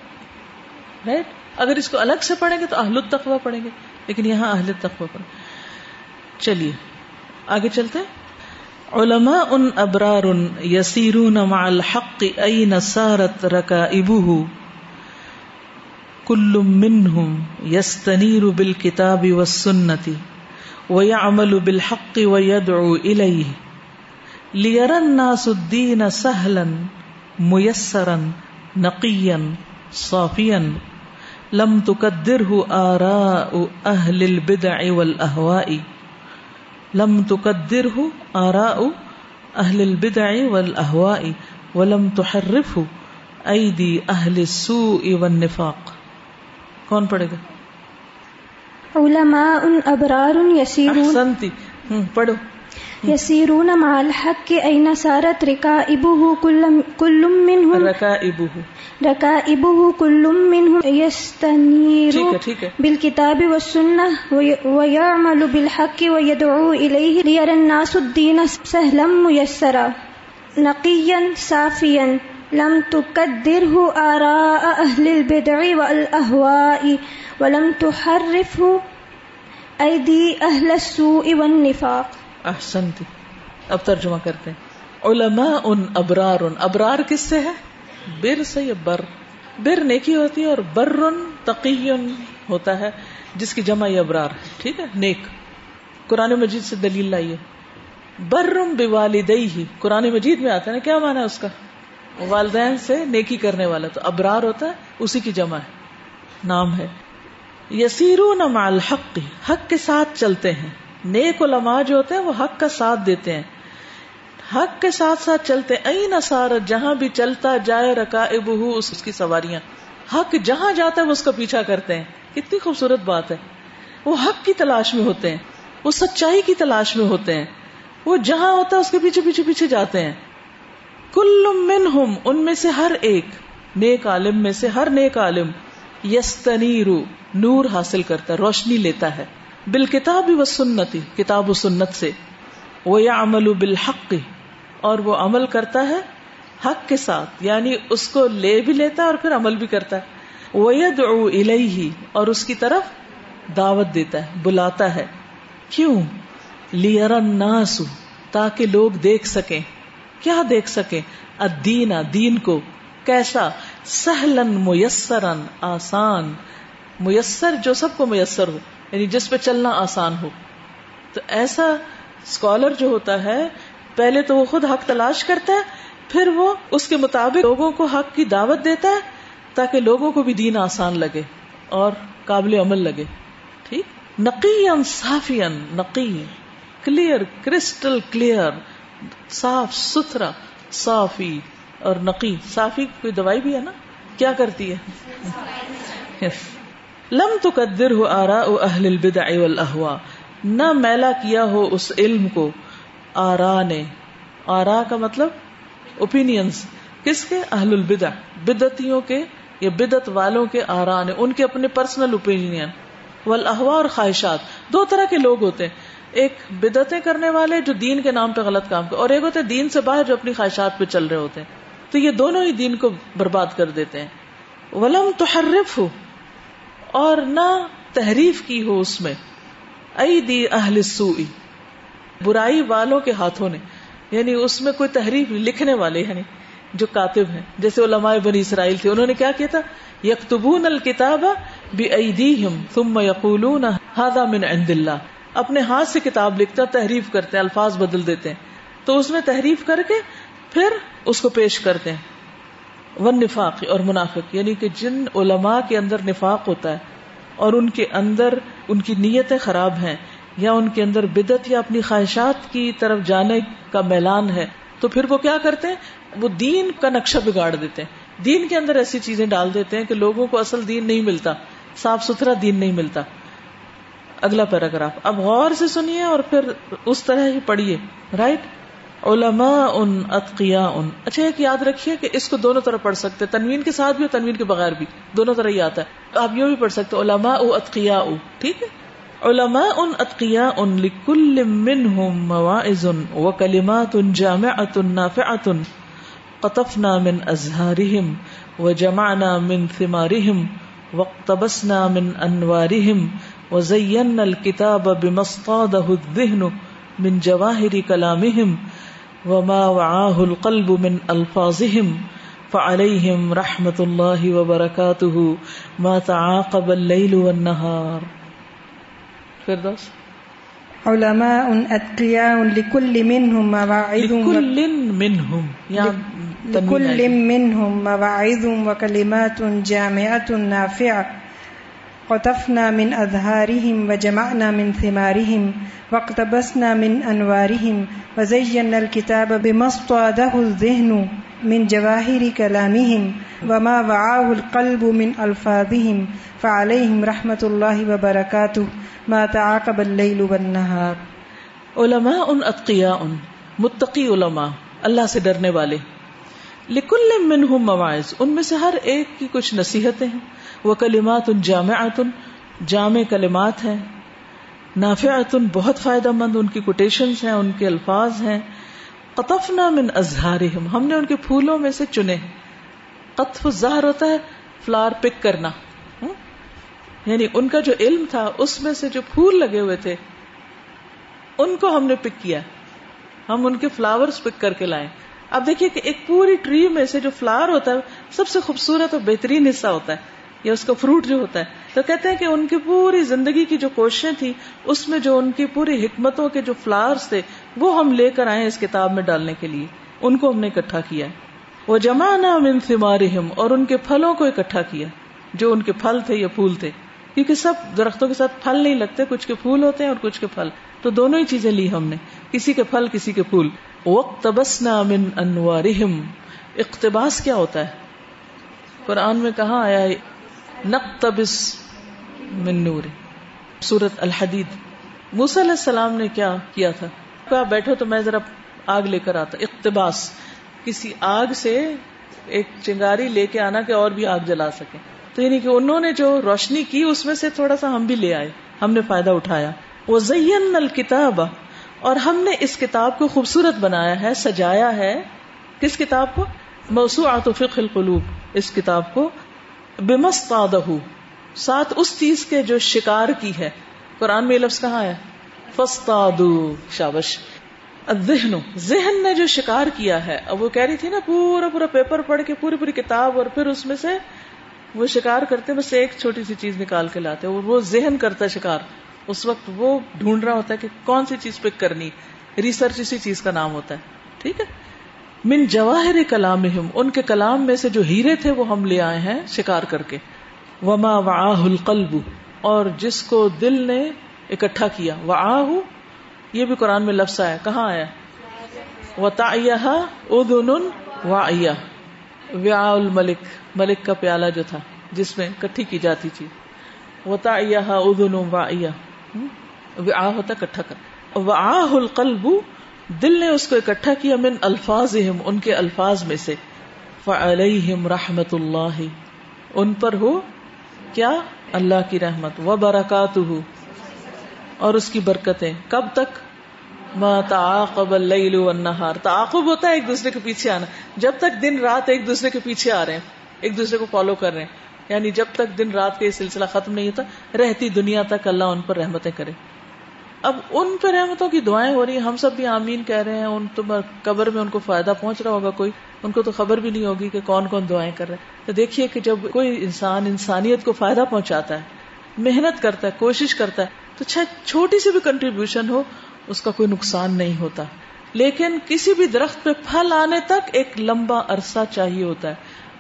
رائٹ اگر اس کو الگ سے پڑھیں گے تو اہل التقوا پڑھیں گے، لیکن یہاں اہل تقوا پڑھیں۔ چلیے، آگے چلتے علماء ان ابرار یسیرون مع الحق این سارت رکائبه کل منهم یستنیر بالکتاب والسنة ويعمل بالحق ويدعو إليه ليرى الناس الدين سهلا، ميسرا، نقيا، صافيا. لم تكدره آراء أهل البدع والأهواء. لم تكدره آراء أهل البدع والأهواء. ولم تحرفه أيدي أهل السوء والنفاق. کون پڑھے گا؟ علماء ابرار يسيرون. پڑھو. يسيرون مع الحق اين سارت ركائبه كل كل منهم. ركائبه. ركائبه كل منهم. يستنير بالكتاب والسنة ويعمل بالحق ويدعو إليه ليرى الناس الدين سهلا ميسرا. نقيا صافيا. لم تقدره آراء أهل البدع والأهواء. ولم تحرفه ایدی اہل السوء والنفاق. احسنتی اب ترجمہ کرتے ہیں. علماء ان ابرار. ان ابرار کس سے ہے؟ بر سے یا بر؟ بر نیکی ہوتی ہے اور بر تقی ہوتا ہے، جس کی جمع یہ ابرار ٹھیک ہے؟ نیک. قرآن مجید سے دلیل لائیے. برم بے والدئی ہی قرآن مجید میں آتا ہے نا، کیا مانا ہے اس کا؟ والدین سے نیکی کرنے والا. تو ابرار ہوتا ہے، اسی کی جمع ہے. نام ہے. یسیرون مع الحق، حق کے ساتھ چلتے ہیں۔ نیک علماء جو ہوتے ہیں وہ حق کا ساتھ دیتے ہیں۔ حق کے ساتھ ساتھ چلتے، این سارت جہاں بھی چلتا جائے رکا اس کی سواریاں۔ حق جہاں جاتا ہے، وہ اس کا پیچھا کرتے ہیں۔ کتنی خوبصورت بات ہے۔ وہ حق کی تلاش میں ہوتے ہیں۔ وہ سچائی کی تلاش میں ہوتے ہیں۔ وہ جہاں ہوتا ہے، اس کے پیچھے پیچھے پیچھے جاتے ہیں۔ کل منہم، ان میں سے ہر ایک، نیک عالم میں سے ہر نیک عالم۔ یستنیرو، نور حاصل کرتا ہے روشنی لیتا ہے۔ بال کتاب و سنتی، کتاب و سنت سے۔ وہ یا عمل بالحق، اور وہ عمل کرتا ہے حق کے ساتھ یعنی اس کو لے بھی لیتا ہے اور پھر عمل بھی کرتا ہے۔ وہ الیہ، اور اس کی طرف دعوت دیتا ہے، بلاتا ہے۔ کیوں؟ لیئر الناس، تاکہ لوگ دیکھ سکیں۔ کیا دیکھ سکیں؟ ادین دین کو۔ کیسا؟ سہلن میسرن آسان۔ میسر جو سب کو میسر ہو یعنی جس پہ چلنا آسان ہو۔ تو ایسا اسکالر جو ہوتا ہے، پہلے تو وہ خود حق تلاش کرتا ہے، پھر وہ اس کے مطابق لوگوں کو حق کی دعوت دیتا ہے، تاکہ لوگوں کو بھی دین آسان لگے اور قابل عمل لگے۔ ٹھیک؟ نقی صافی نقی، کلیئر، کرسٹل کلیئر، صاف ستھرا، صافی۔ اور نقی، صافی کوئی دوائی بھی ہے نا؟ کیا کرتی ہے؟ لم تو قدر ہو آرا اہل البدع والاہوا نہ میلا کیا ہو اس علم کو۔ آرا نے آرا کا مطلب اوپینینس کس کے؟ اہل البدع بدتیوں کے یا بدت والوں کے آرا نے، ان کے اپنے پرسنل اوپین والاہوا اور خواہشات۔ دو طرح کے لوگ ہوتے ہیں۔ ایک بدتیں کرنے والے جو دین کے نام پہ غلط کام کر اور ایک ہوتے دین سے باہر جو اپنی خواہشات پہ چل رہے ہوتے ہیں۔ تو یہ دونوں ہی دین کو برباد کر دیتے ہیں۔ ولم تحرف ہو اور نہ تحریف کی ہو اس میں۔ ائی دی اہل سوئی، برائی والوں کے ہاتھوں نے۔ یعنی اس میں کوئی تحریف لکھنے والے یعنی جو کاتب ہیں۔ جیسے علماء بنی اسرائیل تھے، انہوں نے کیا کیا تھا؟ یکتبون الکتاب بأیدیہم ثم یقولون هذا من عند اللہ۔ اپنے ہاتھ سے کتاب لکھتے تحریف کرتے ہیں الفاظ بدل دیتے۔ ہیں تو اس میں تحریف کر کے پھر اس کو پیش کرتے ہیں۔ ون نفاق اور منافق یعنی کہ جن علماء کے اندر نفاق ہوتا ہے اور ان کے اندر ان کی نیتیں خراب ہیں یا ان کے اندر بدت یا اپنی خواہشات کی طرف جانے کا میلان ہے، تو پھر وہ کیا کرتے ہیں؟ وہ دین کا نقشہ بگاڑ دیتے ہیں۔ دین کے اندر ایسی چیزیں ڈال دیتے ہیں کہ لوگوں کو اصل دین نہیں ملتا، صاف ستھرا دین نہیں ملتا۔ اگلا پیراگراف، اب غور سے سنیے اور پھر اس طرح ہی پڑھیے رائٹ علماء ان اتقیا ان اچھا ایک یاد رکھیے کہ اس کو دونوں طرح پڑھ سکتے، تنوین کے ساتھ بھی اور تنوین کے بغیر بھی، دونوں طرح ہی آتا ہے۔ آپ یوں بھی پڑھ سکتے، علماء او اتقیا او ٹھیک ہے؟ علماء ان اتقیا ان لکل منہم مواعظ و کلمات جامعت نافعت قطفنا من ازہارہم و جمعنا من ثمارہم واقتبسنا من انوارہم وزین الكتاب بمصطاده الذهن من جواهر كلامهم وما وعاه القلب من الفاظهم فعليهم رحمة الله وبركاته ما تعاقب الليل والنهار. فردوس. علماء اتقياء لكل منهم مواعظ لكل منهم لكل منهم مواعظ وكلمات جامعة نافعة. قطفنا من أظهارهم وجمعنا من ثمارهم واقتبسنا من أنوارهم وزينا الكتاب بما اصطاده الذهن من جواهر كلامهم وما وعاه القلب من ألفاظهم فعليهم رحمة الله وبركاته ما تعاقب الليل والنهار. علماء اتقیاء متقی علماء، اللہ سے ڈرنے والے۔ لکل منہم مواعظ، ان میں سے ہر ایک کی کچھ نصیحتیں ہیں۔ وہ کلمات ان جامعات جامع کلمات ہیں نافعات بہت فائدہ مند ان کی کوٹیشن ہیں، ان کے الفاظ ہیں۔ قطفنا من ازہارہم ہم نے ان کے پھولوں میں سے چنے۔ قطف ظاہر ہوتا ہے فلار پک کرنا۔ یعنی ان کا جو علم تھا، اس میں سے جو پھول لگے ہوئے تھے، ان کو ہم نے پک کیا۔ ہم ان کے فلاورز پک کر کے لائے۔ اب دیکھیے کہ ایک پوری ٹری میں سے جو فلاور ہوتا ہے، سب سے خوبصورت اور بہترین حصہ ہوتا ہے۔ یا اس کا فروٹ جو ہوتا ہے، تو کہتے ہیں کہ ان کی پوری زندگی کی جو کوششیں تھی اس میں جو ان کی پوری حکمتوں کے جو فلاورس تھے، وہ ہم لے کر آئے اس کتاب میں ڈالنے کے لیے۔ ان کو ہم نے اکٹھا کیا وہ جمع نہ من ثمارہم، اور ان کے پھلوں کو اکٹھا کیا جو ان کے پھل تھے یا پھول تھے۔ کیونکہ سب درختوں کے ساتھ پھل نہیں لگتے، کچھ کے پھول ہوتے ہیں اور کچھ کے پھل۔ تو دونوں ہی چیزیں لی ہم نے، کسی کے پھل، کسی کے پھول۔ وقت بسنا من انوارہم اقتباس کیا ہوتا ہے؟ قرآن میں کہاں آیا نقتبس من نور. سورت الحدید. موسی علیہ السلام نے کیا کیا تھا؟ کہ آپ بیٹھو تو میں ذرا آگ لے کر آتا اقتباس. کسی آگ سے ایک چنگاری لے کے آنا کہ اور بھی آگ جلا سکے تو یعنی کہ انہوں نے جو روشنی کی اس میں سے تھوڑا سا ہم بھی لے آئے. ہم نے فائدہ اٹھایا. وہ زین الکتاب اور ہم نے اس کتاب کو خوبصورت بنایا ہے، سجایا ہے. کس کتاب کو؟ موسوعات فقہ القلوب. اس کتاب کو بمستادہ ساتھ اس چیز کے جو شکار کی ہے۔ قرآن میں لفظ کہاں ہے؟ فستادو شابش۔ ذہن ذہن نے جو شکار کیا ہے۔ اب وہ کہہ رہی تھی نا، پورا پورا پیپر پڑھ کے، پوری پوری کتاب، اور پھر اس میں سے وہ شکار کرتے، بس ایک چھوٹی سی چیز نکال کے لاتے۔ اور وہ ذہن کرتا ہے شکار۔ اس وقت وہ ڈھونڈ رہا ہوتا ہے کہ کون سی چیز پک کرنی۔ ریسرچ اسی چیز کا نام ہوتا ہے۔ ٹھیک ہے؟ من جواہر کلام ان کے کلام میں سے جو ہیرے تھے وہ ہم لے آئے ہیں شکار کر کے۔ وما واہ القلب، اور جس کو دل نے اکٹھا کیا۔ واہ یہ بھی قرآن میں لفظ آیا۔ کہاں آیا؟ و ادن ویا ویا الملک ملک کا پیالہ جو تھا، جس میں کٹھی کی جاتی تھی۔ وہ ادن ویا ویا ہوتا کٹھا کر واہ القلب دل نے اس کو اکٹھا کیا من الفاظ ان کے الفاظ میں سے۔ فعلیہم رحمت اللہ ان پر ہو کیا؟ اللہ کی رحمت۔ و برکات اور اس کی برکتیں۔ کب تک؟ تعاقب اللیل والنہار۔ تعاقب ہوتا ہے ایک دوسرے کے پیچھے آنا۔ جب تک دن رات ایک دوسرے کے پیچھے آ رہے ہیں، ایک دوسرے کو فالو کر رہے ہیں۔ یعنی جب تک دن رات کا یہ سلسلہ ختم نہیں ہوتا، رہتی دنیا تک اللہ ان پر رحمتیں کرے۔ اب ان پہ رحمتوں کی دعائیں ہو رہی ہیں۔ ہم سب بھی آمین کہہ رہے ہیں، ان تو قبر میں ان کو فائدہ پہنچ رہا ہوگا کوئی۔ ان کو تو خبر بھی نہیں ہوگی کہ کون کون دعائیں کر رہے ہیں۔ تو دیکھیے کہ جب کوئی انسان انسانیت کو فائدہ پہنچاتا ہے، محنت کرتا ہے، کوشش کرتا ہے، تو چاہے چھوٹی سی بھی کنٹریبیوشن ہو، اس کا کوئی نقصان نہیں ہوتا۔ لیکن کسی بھی درخت پہ پھل آنے تک ایک لمبا عرصہ چاہیے ہوتا ہے۔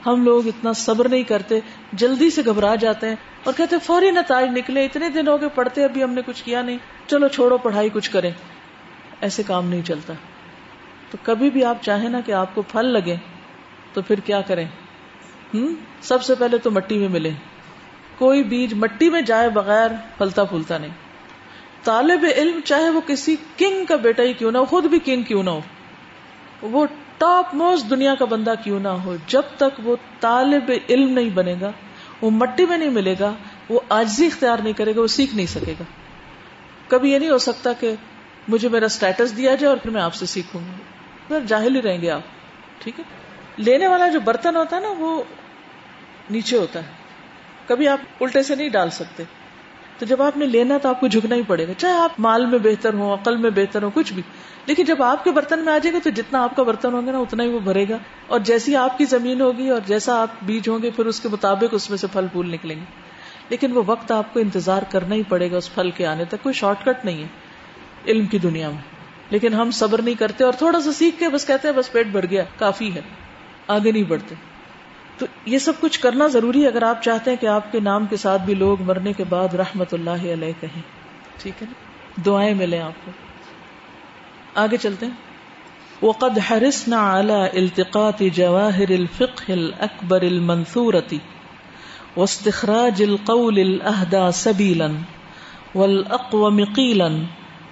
ہم لوگ اتنا صبر نہیں کرتے، جلدی سے گھبرا جاتے ہیں اور کہتے فوری نتائج نکلے، اتنے دن ہو گئے، پڑھتے ابھی ہم نے کچھ کیا نہیں۔ چلو چھوڑو، پڑھائی کچھ کریں۔ ایسے کام نہیں چلتا۔ تو کبھی بھی آپ چاہیں نا کہ آپ کو پھل لگے تو پھر کیا کریں؟ ہم؟ سب سے پہلے تو مٹی میں ملے کوئی بیج مٹی میں جائے بغیر پھلتا پھولتا نہیں۔ طالب علم چاہے وہ کسی کنگ کا بیٹا ہی کیوں نہ ہو، خود بھی کنگ کیوں نہ ہو۔ وہ ٹاپ موسٹ دنیا کا بندہ کیوں نہ ہو؟ جب تک وہ طالب علم نہیں بنے گا، وہ مٹی میں نہیں ملے گا، وہ آجزی اختیار نہیں کرے گا، وہ سیکھ نہیں سکے گا۔ کبھی یہ نہیں ہو سکتا کہ مجھے میرا اسٹیٹس دیا جائے اور پھر میں آپ سے سیکھوں۔ گا جاہل ہی رہیں گے آپ، ٹھیک ہے؟ لینے والا جو برتن ہوتا ہے نا، وہ نیچے ہوتا ہے۔ کبھی آپ الٹے سے نہیں ڈال سکتے۔ تو جب آپ نے لینا تو آپ کو جھکنا ہی پڑے گا۔ چاہے آپ مال میں بہتر ہو عقل میں بہتر ہو کچھ بھی۔ لیکن جب آپ کے برتن میں آ جائے گا تو جتنا آپ کا برتن ہوگا نا، اتنا ہی وہ بھرے گا۔ اور جیسی آپ کی زمین ہوگی اور جیسا آپ بیج ہوں گے، پھر اس کے مطابق اس میں سے پھل پھول نکلیں گے۔ لیکن وہ وقت آپ کو انتظار کرنا ہی پڑے گا اس پھل کے آنے تک۔ کوئی شارٹ کٹ نہیں ہے علم کی دنیا میں۔ لیکن ہم صبر نہیں کرتے اور تھوڑا سا سیکھ کے بس کہتے ہیں، بس پیٹ بھر گیا، کافی ہے، آگے نہیں بڑھتے۔ تو یہ سب کچھ کرنا ضروری ہے اگر آپ چاہتے ہیں کہ آپ کے نام کے ساتھ بھی لوگ مرنے کے بعد رحمت اللہ علیہ کہیں۔ ٹھیک ہے نا؟ دعائیں ملیں آپ کو۔ آگے چلتے ہیں۔ وقد حرصنا على التقاط جواهر الفقه الأكبر المنثورة واستخراج القول الأهدى سبيلا والأقوم قيلا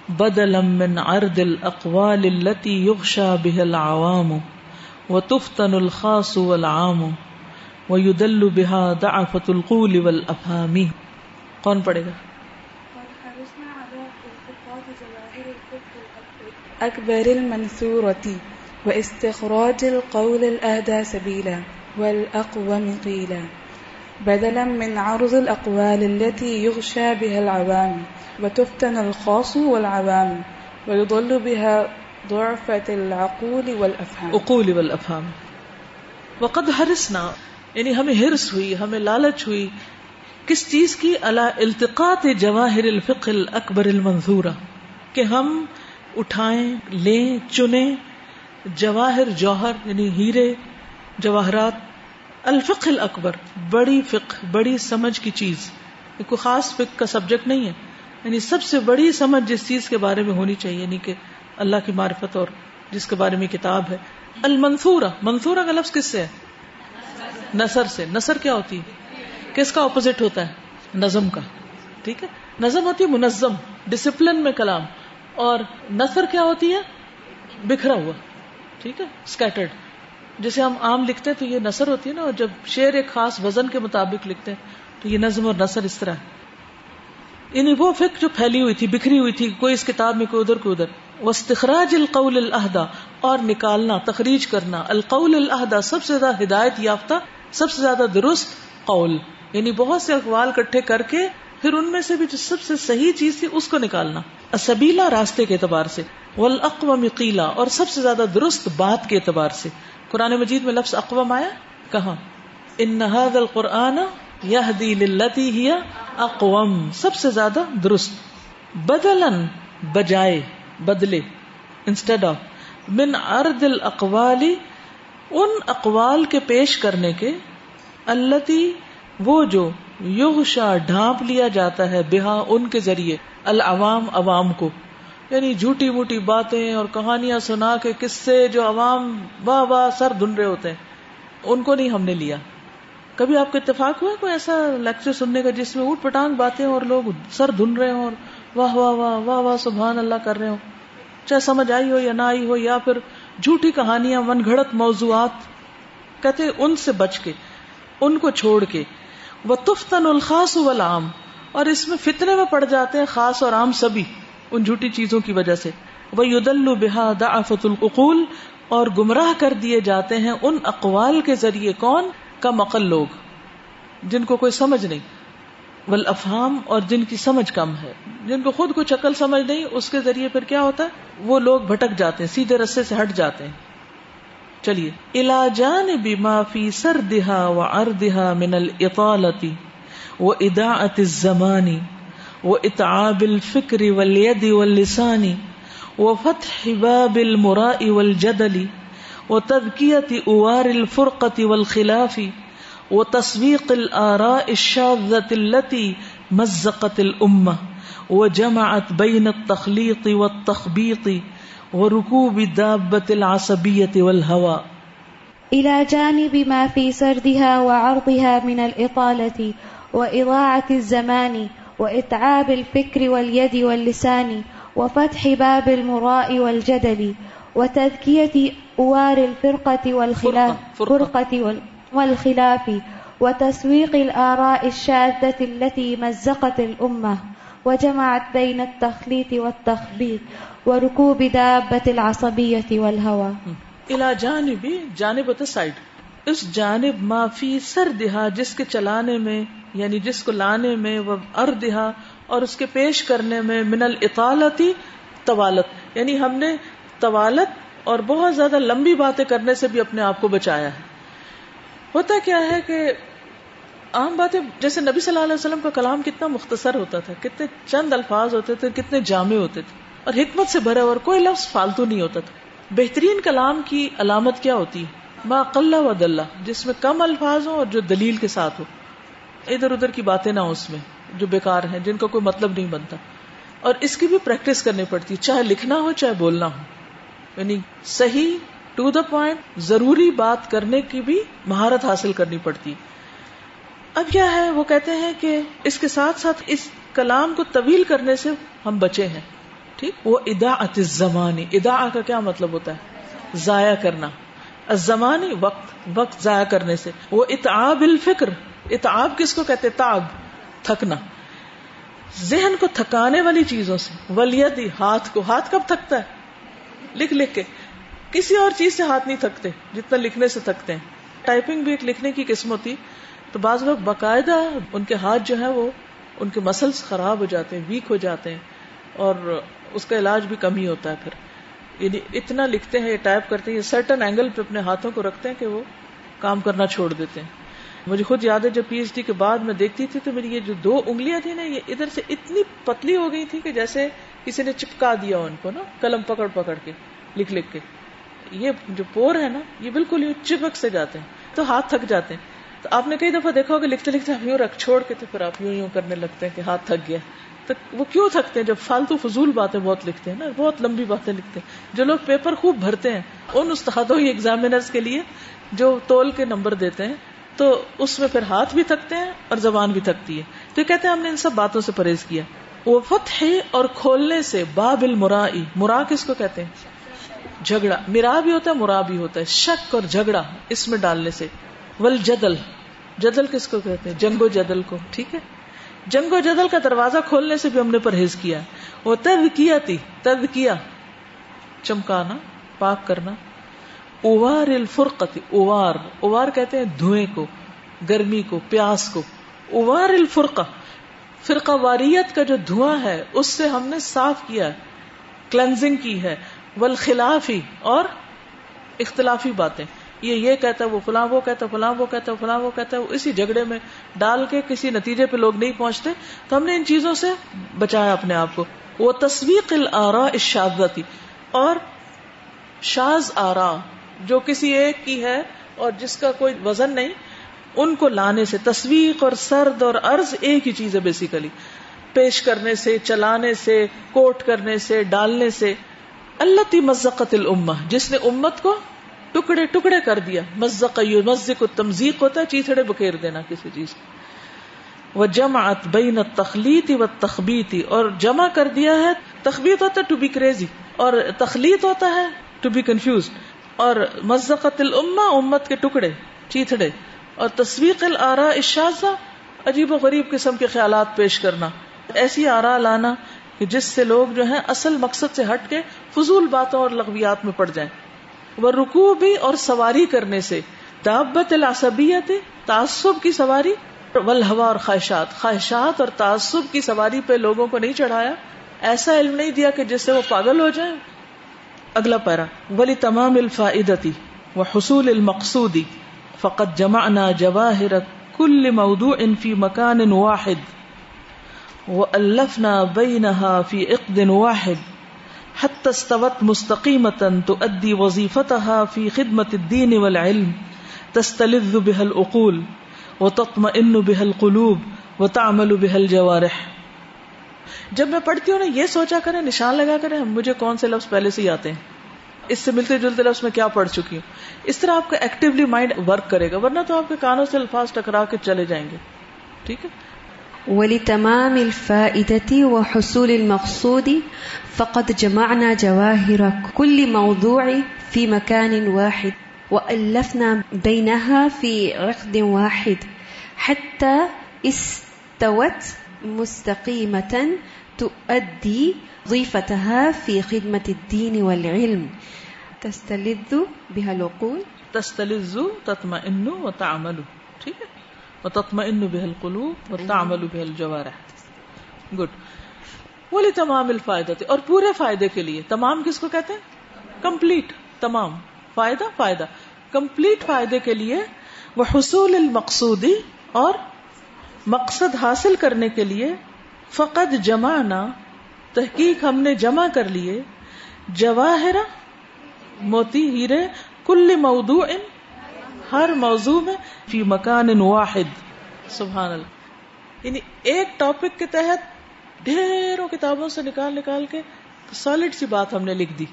بدلا من عرض الأقوال التي يغشى بها العوام وتفتن الخاص والعام ويدل بها ضعفة القول والأفهام۔ کون پڑھے گا؟ أكبر المنثورة واستخراج القول الأهدى سبيلا والأقوم قيلا بدلا من عرض الأقوال التي يغشى بها العوام وتفتن الخاص والعوام ويضل بها ضعفة العقول والأفهام۔ عقول والأفهام۔ وقد حرصنا یعنی ہمیں ہرس ہوئی، ہمیں لالچ ہوئی۔ کس چیز کی؟ اللہ التقاط جواہر الفقه الاکبر المنظورہ۔ کہ ہم اٹھائیں، لیں، چنیں جواہر جوہر یعنی ہیرے، جواہرات۔ الفق اکبر بڑی فقہ، بڑی سمجھ کی چیز۔ کوئی خاص فقہ کا سبجیکٹ نہیں ہے۔ یعنی سب سے بڑی سمجھ جس چیز کے بارے میں ہونی چاہیے یعنی کہ اللہ کی معرفت اور جس کے بارے میں کتاب ہے۔ المنصورہ منصورہ کا لفظ کس سے ہے؟ نثر سے. نثر کیا ہوتی ہے؟ کس کا اپوزٹ ہوتا ہے؟ نظم کا. ٹھیک ہے؟ نظم ہوتی ہے منظم. ڈسپلن میں کلام. اور نثر کیا ہوتی ہے؟ بکھرا ہوا. ٹھیک ہے؟ اسکیٹرڈ جیسے ہم عام لکھتے ہیں تو یہ نثر ہوتی ہے نا، اور جب شعر ایک خاص وزن کے مطابق لکھتے ہیں تو یہ نظم اور نثر اس طرح یعنی وہ فکر جو پھیلی ہوئی تھی، بکھری ہوئی تھی، کوئی اس کتاب میں، کوئی ادھر کوئی ادھر۔ استخراج القول الحدا اور نکالنا، تخریج کرنا۔ القول الحدا سب سے زیادہ ہدایت یافتہ سب سے زیادہ درست قول یعنی بہت سے اقوال کٹھے کر کے پھر ان میں سے بھی جو سب سے صحیح چیز تھی اس کو نکالنا۔ اسبیلا راستے کے اعتبار سے والاقوم قیلا، اور سب سے زیادہ درست بات کے اعتبار سے۔ قرآن مجید میں لفظ اقوام آیا؟ کہاں؟ ان هذا القرآن يهدي للتي هي اقوم، سب سے زیادہ درست۔ بدلن بجائے، بدلے۔ انسٹیڈ آف من ارد الاقوالی ان اقوال کے پیش کرنے کے التی وہ جو یغشا ڈھانپ لیا جاتا ہے بہا ان کے ذریعے، العوام عوام کو۔ یعنی جھوٹی موٹی باتیں اور کہانیاں سنا کے کس سے جو عوام واہ واہ سر دھن رہے ہوتے ہیں، ان کو نہیں ہم نے لیا۔ کبھی آپ کو اتفاق ہوا کوئی ایسا لیکچر سننے کا جس میں اوٹ پٹانگ باتیں اور لوگ سر دھن رہے ہوں اور واہ واہ واہ واہ واہ سبحان اللہ کر رہے ہوں؟ چاہے سمجھ آئی ہو یا نہ آئی ہو یا پھر جھوٹی کہانیاں من گھڑت موضوعات، کہتے ان سے بچ کے، ان کو چھوڑ کے۔ وہ تفتن الخاص والعام، اور اس میں فتنے میں پڑ جاتے ہیں خاص اور عام سبھی، ان جھوٹی چیزوں کی وجہ سے۔ وہ ید البہ دعفت القول اور گمراہ کر دیے جاتے ہیں ان اقوال کے ذریعے کون؟ کم عقل لوگ، جن کو کوئی سمجھ نہیں۔ ول افہام اور جن کی سمجھ کم ہے، جن کو خود کو چکل سمجھ نہیں، اس کے ذریعے پھر کیا ہوتا ہے؟ وہ لوگ بھٹک جاتے ہیں، سیدھے رستے سے ہٹ جاتے ہیں۔ چلیے علاجان بیما فی سر دہا و اردہا من الاطالتی و اداعت الزمانی و اتعاب الفکر والید واللسان و فتح باب المراء والجدل و تذکیت اوار الفرقت والخلاف و تصویق الآراء الشاذة التي مزقت الأمة وجمعت بين التخليط والتخبيط وركوب دابة العصبية والهوى إلى جانب ما في سردها وعرضها من الإطالة وإضاعة الزمان وإتعاب الفكر واليد واللسان وفتح باب المراء والجدل وتذكية أوار الفرقة والخلاف فرقة والخلاف وتسويق الآراء الشاذة التي مزقت الأمة وجمعت بين التخليط والتخبيط وركوب دابة العصبية والهوى. الى جانب جانب ہوتا سائڈ اس جانب ما فی سر دہا جس کے چلانے میں یعنی جس کو لانے میں وہ اردہا اور اس کے پیش کرنے میں من الاطالتی طوالت. یعنی ہم نے طوالت اور بہت زیادہ لمبی باتیں کرنے سے بھی اپنے آپ کو بچایا ہے۔ ہوتا کیا ہے کہ عام باتیں، جیسے نبی صلی اللہ علیہ وسلم کا کلام کتنا مختصر ہوتا تھا، کتنے چند الفاظ ہوتے تھے، کتنے جامع ہوتے تھے، اور حکمت سے بھرے اور کوئی لفظ فالتو نہیں ہوتا تھا۔ بہترین کلام کی علامت کیا ہوتی؟ ہے ما قلہ و دلہ جس میں کم الفاظ ہوں اور جو دلیل کے ساتھ ہو۔ ادھر ادھر کی باتیں نہ ہو اس میں، جو بیکار ہیں، جن کا کوئی مطلب نہیں بنتا۔ اور اس کی بھی پریکٹس کرنی پڑتی، چاہے لکھنا ہو، چاہے بولنا ہو۔ یعنی صحیح ٹو دا پوائنٹ ضروری بات کرنے کی بھی مہارت حاصل کرنی پڑتی۔ اب کیا ہے؟ وہ کہتے ہیں کہ اس کے ساتھ ساتھ اس کلام کو طویل کرنے سے ہم بچے ہیں۔ ٹھیک؟ وہ ادا زمانی ادا کا کیا مطلب ہوتا ہے؟ ضائع کرنا۔ زمانی وقت وقت ضائع کرنے سے۔ وہ اتعاب الفکر اتعاب کس کو کہتے تاب، تھکنا۔ ذہن کو تھکانے والی چیزوں سے۔ ولیدی، ہاتھ کو۔ ہاتھ کب تھکتا ہے؟ لکھ لکھ کے۔ کسی اور چیز سے ہاتھ نہیں تھکتے جتنا لکھنے سے تھکتے ہیں۔ ٹائپنگ بھی ایک لکھنے کی قسم ہوتی، تو بعض لوگ باقاعدہ ان کے ہاتھ جو ہے وہ ان کے مسلس خراب ہو جاتے ہیں ویک ہو جاتے ہیں، اور اس کا علاج بھی کم ہی ہوتا ہے پھر۔ یعنی اتنا لکھتے ہیں ٹائپ کرتے ہیں، یہ سرٹن اینگل پہ اپنے ہاتھوں کو رکھتے ہیں کہ وہ کام کرنا چھوڑ دیتے ہیں۔ مجھے خود یاد ہے، جب پی ایچ ڈی کے بعد میں دیکھتی تھی تو میری یہ جو دو انگلیاں تھی نا، یہ ادھر سے اتنی پتلی ہو گئی تھی کہ جیسے کسی نے چپکا دیا ان کو نا، قلم پکڑ پکڑ کے، لکھ لکھ کے۔ یہ جو پور ہے نا، یہ بالکل یوں چپک سے جاتے ہیں، تو ہاتھ تھک جاتے ہیں۔ تو آپ نے کئی دفعہ دیکھا ہوگا، لکھتے لکھتے آپ یوں رکھ چھوڑ کے تو پھر آپ یوں یوں کرنے لگتے ہیں کہ ہاتھ تھک گیا۔ تو وہ کیوں تھکتے ہیں؟ جب فالتو فضول باتیں بہت لکھتے ہیں نا، بہت لمبی باتیں لکھتے ہیں۔ جو لوگ پیپر خوب بھرتے ہیں، ان استادوں ایگزامینرز کے لیے جو تول کے نمبر دیتے ہیں، تو اس میں پھر ہاتھ بھی تھکتے ہیں اور زبان بھی تھکتی ہے۔ تو کہتے ہیں ہم نے ان سب باتوں سے پرہیز کیا۔ وہ فتح اور کھولنے سے باب المرائی مرا کس کو کہتے ہیں؟ جھگڑا، میرا بھی ہوتا ہے، مرا بھی ہوتا ہے، شک اور جھگڑا اس میں ڈالنے سے۔ ول جدل جدل کس کو کہتے ہیں؟ جنگ و جدل کو، ٹھیک ہے؟ جنگ و جدل کا دروازہ کھولنے سے بھی ہم نے پرہیز کیا وہ تد کیا تھی تد کیا۔ چمکانا، پاک کرنا۔ اوار الفرقت، اوار اوار کہتے ہیں دھوئیں کو، گرمی کو، پیاس کو۔ اوار الفرقہ، فرقہ واریت کا جو دھواں ہے، اس سے ہم نے صاف کیا کلنزنگ کی ہے۔ والخلافی اور اختلافی باتیں۔ یہ یہ کہتا ہے، وہ فلاں، وہ کہتا ہے، فلاں، وہ کہتا ہے، فلاں، وہ کہتا ہے۔ اسی جھگڑے میں ڈال کے کسی نتیجے پہ لوگ نہیں پہنچتے۔ تو ہم نے ان چیزوں سے بچایا اپنے آپ کو۔ وہ تصویر الآراء الشاذہ تھی اور شاز آرا جو کسی ایک کی ہے اور جس کا کوئی وزن نہیں، ان کو لانے سے، تصویق اور سرد اور ارض ایک ہی چیز ہے بیسیکلی پیش کرنے سے، چلانے سے، کوٹ کرنے سے، ڈالنے سے۔ اللہ تی مزقت الامہ جس نے امت کو ٹکڑے ٹکڑے کر دیا۔ مزق مزق تمزیق ہوتا ہے چیتڑے بکیر دینا کسی چیز وہ جمعت بین تخلیتی و تخبیتی اور جمع کر دیا ہے۔ تخبیت ہوتا ہے ٹو بی کریزی اور تخلیط ہوتا ہے ٹو بی کنفیوز اور مزقت الامہ امت کے ٹکڑے چیتڑے اور تصویق الارا اشازہ عجیب و غریب قسم کے خیالات پیش کرنا۔ ایسی آرا لانا کہ جس سے لوگ جو ہیں اصل مقصد سے ہٹ کے فضول باتوں اور لغویات میں پڑ جائیں۔ وہ رکو بھی اور سواری کرنے سے، دابت العصبیت تعصب کی سواری والہوا اور خواہشات۔ خواہشات اور تعصب کی سواری پہ لوگوں کو نہیں چڑھایا۔ ایسا علم نہیں دیا کہ جس سے وہ پاگل ہو جائیں۔ اگلا پیرا ولی تمام الفائدتی و حصول المقصودی فقط جمعنا جواہر کل موضوع فی مکان واحد۔ وألفنا بينها في عقد واحد حتى استوت مستقيمة تؤدي وظيفتها في خدمة الدين والعلم تستلذ بها العقول وتطمئن بها القلوب وتعمل بها الجوارح جب میں پڑھتی ہوں نا، یہ سوچا کریں، نشان لگا کریں، مجھے کون سے لفظ پہلے سے ہی آتے ہیں؟ اس سے ملتے جلتے لفظ میں کیا پڑھ چکی ہوں؟ اس طرح آپ کا ایکٹیولی مائنڈ ورک کرے گا، ورنہ تو آپ کے کانوں سے الفاظ ٹکرا کے چلے جائیں گے، ٹھیک ہے؟ ولتمام الفائدة وحصول المقصود فقد جمعنا جواهر كل موضوع في مكان واحد وألفنا بينها في عقد واحد حتى استوت مستقيمة تؤدي ضيفتها في خدمة الدين والعلم. تستلذ بها العقول. تستلذ، تطمئن، وتعمل. ٹھیک ہے؟ وتطمئن به القلوب وتعمل به الجوارح. گڈ ولی تمام الفائدہ اور پورے فائدے کے لیے تمام کس کو کہتے ہیں؟ کمپلیٹ تمام. فائدہ فائدہ. کمپلیٹ فائدے کے لیے وہ حصول المقصودی اور مقصد حاصل کرنے کے لیے فقط جمع نہ تحقیق ہم نے جمع کر لیے جواہر موتی ہیرے کل موضوع ہر موضوع میں فی مکان واحد۔ سبحان اللہ۔ یعنی ایک ٹاپک کے تحت ڈھیروں کتابوں سے نکال نکال کے سالڈ سی بات ہم نے لکھ دی۔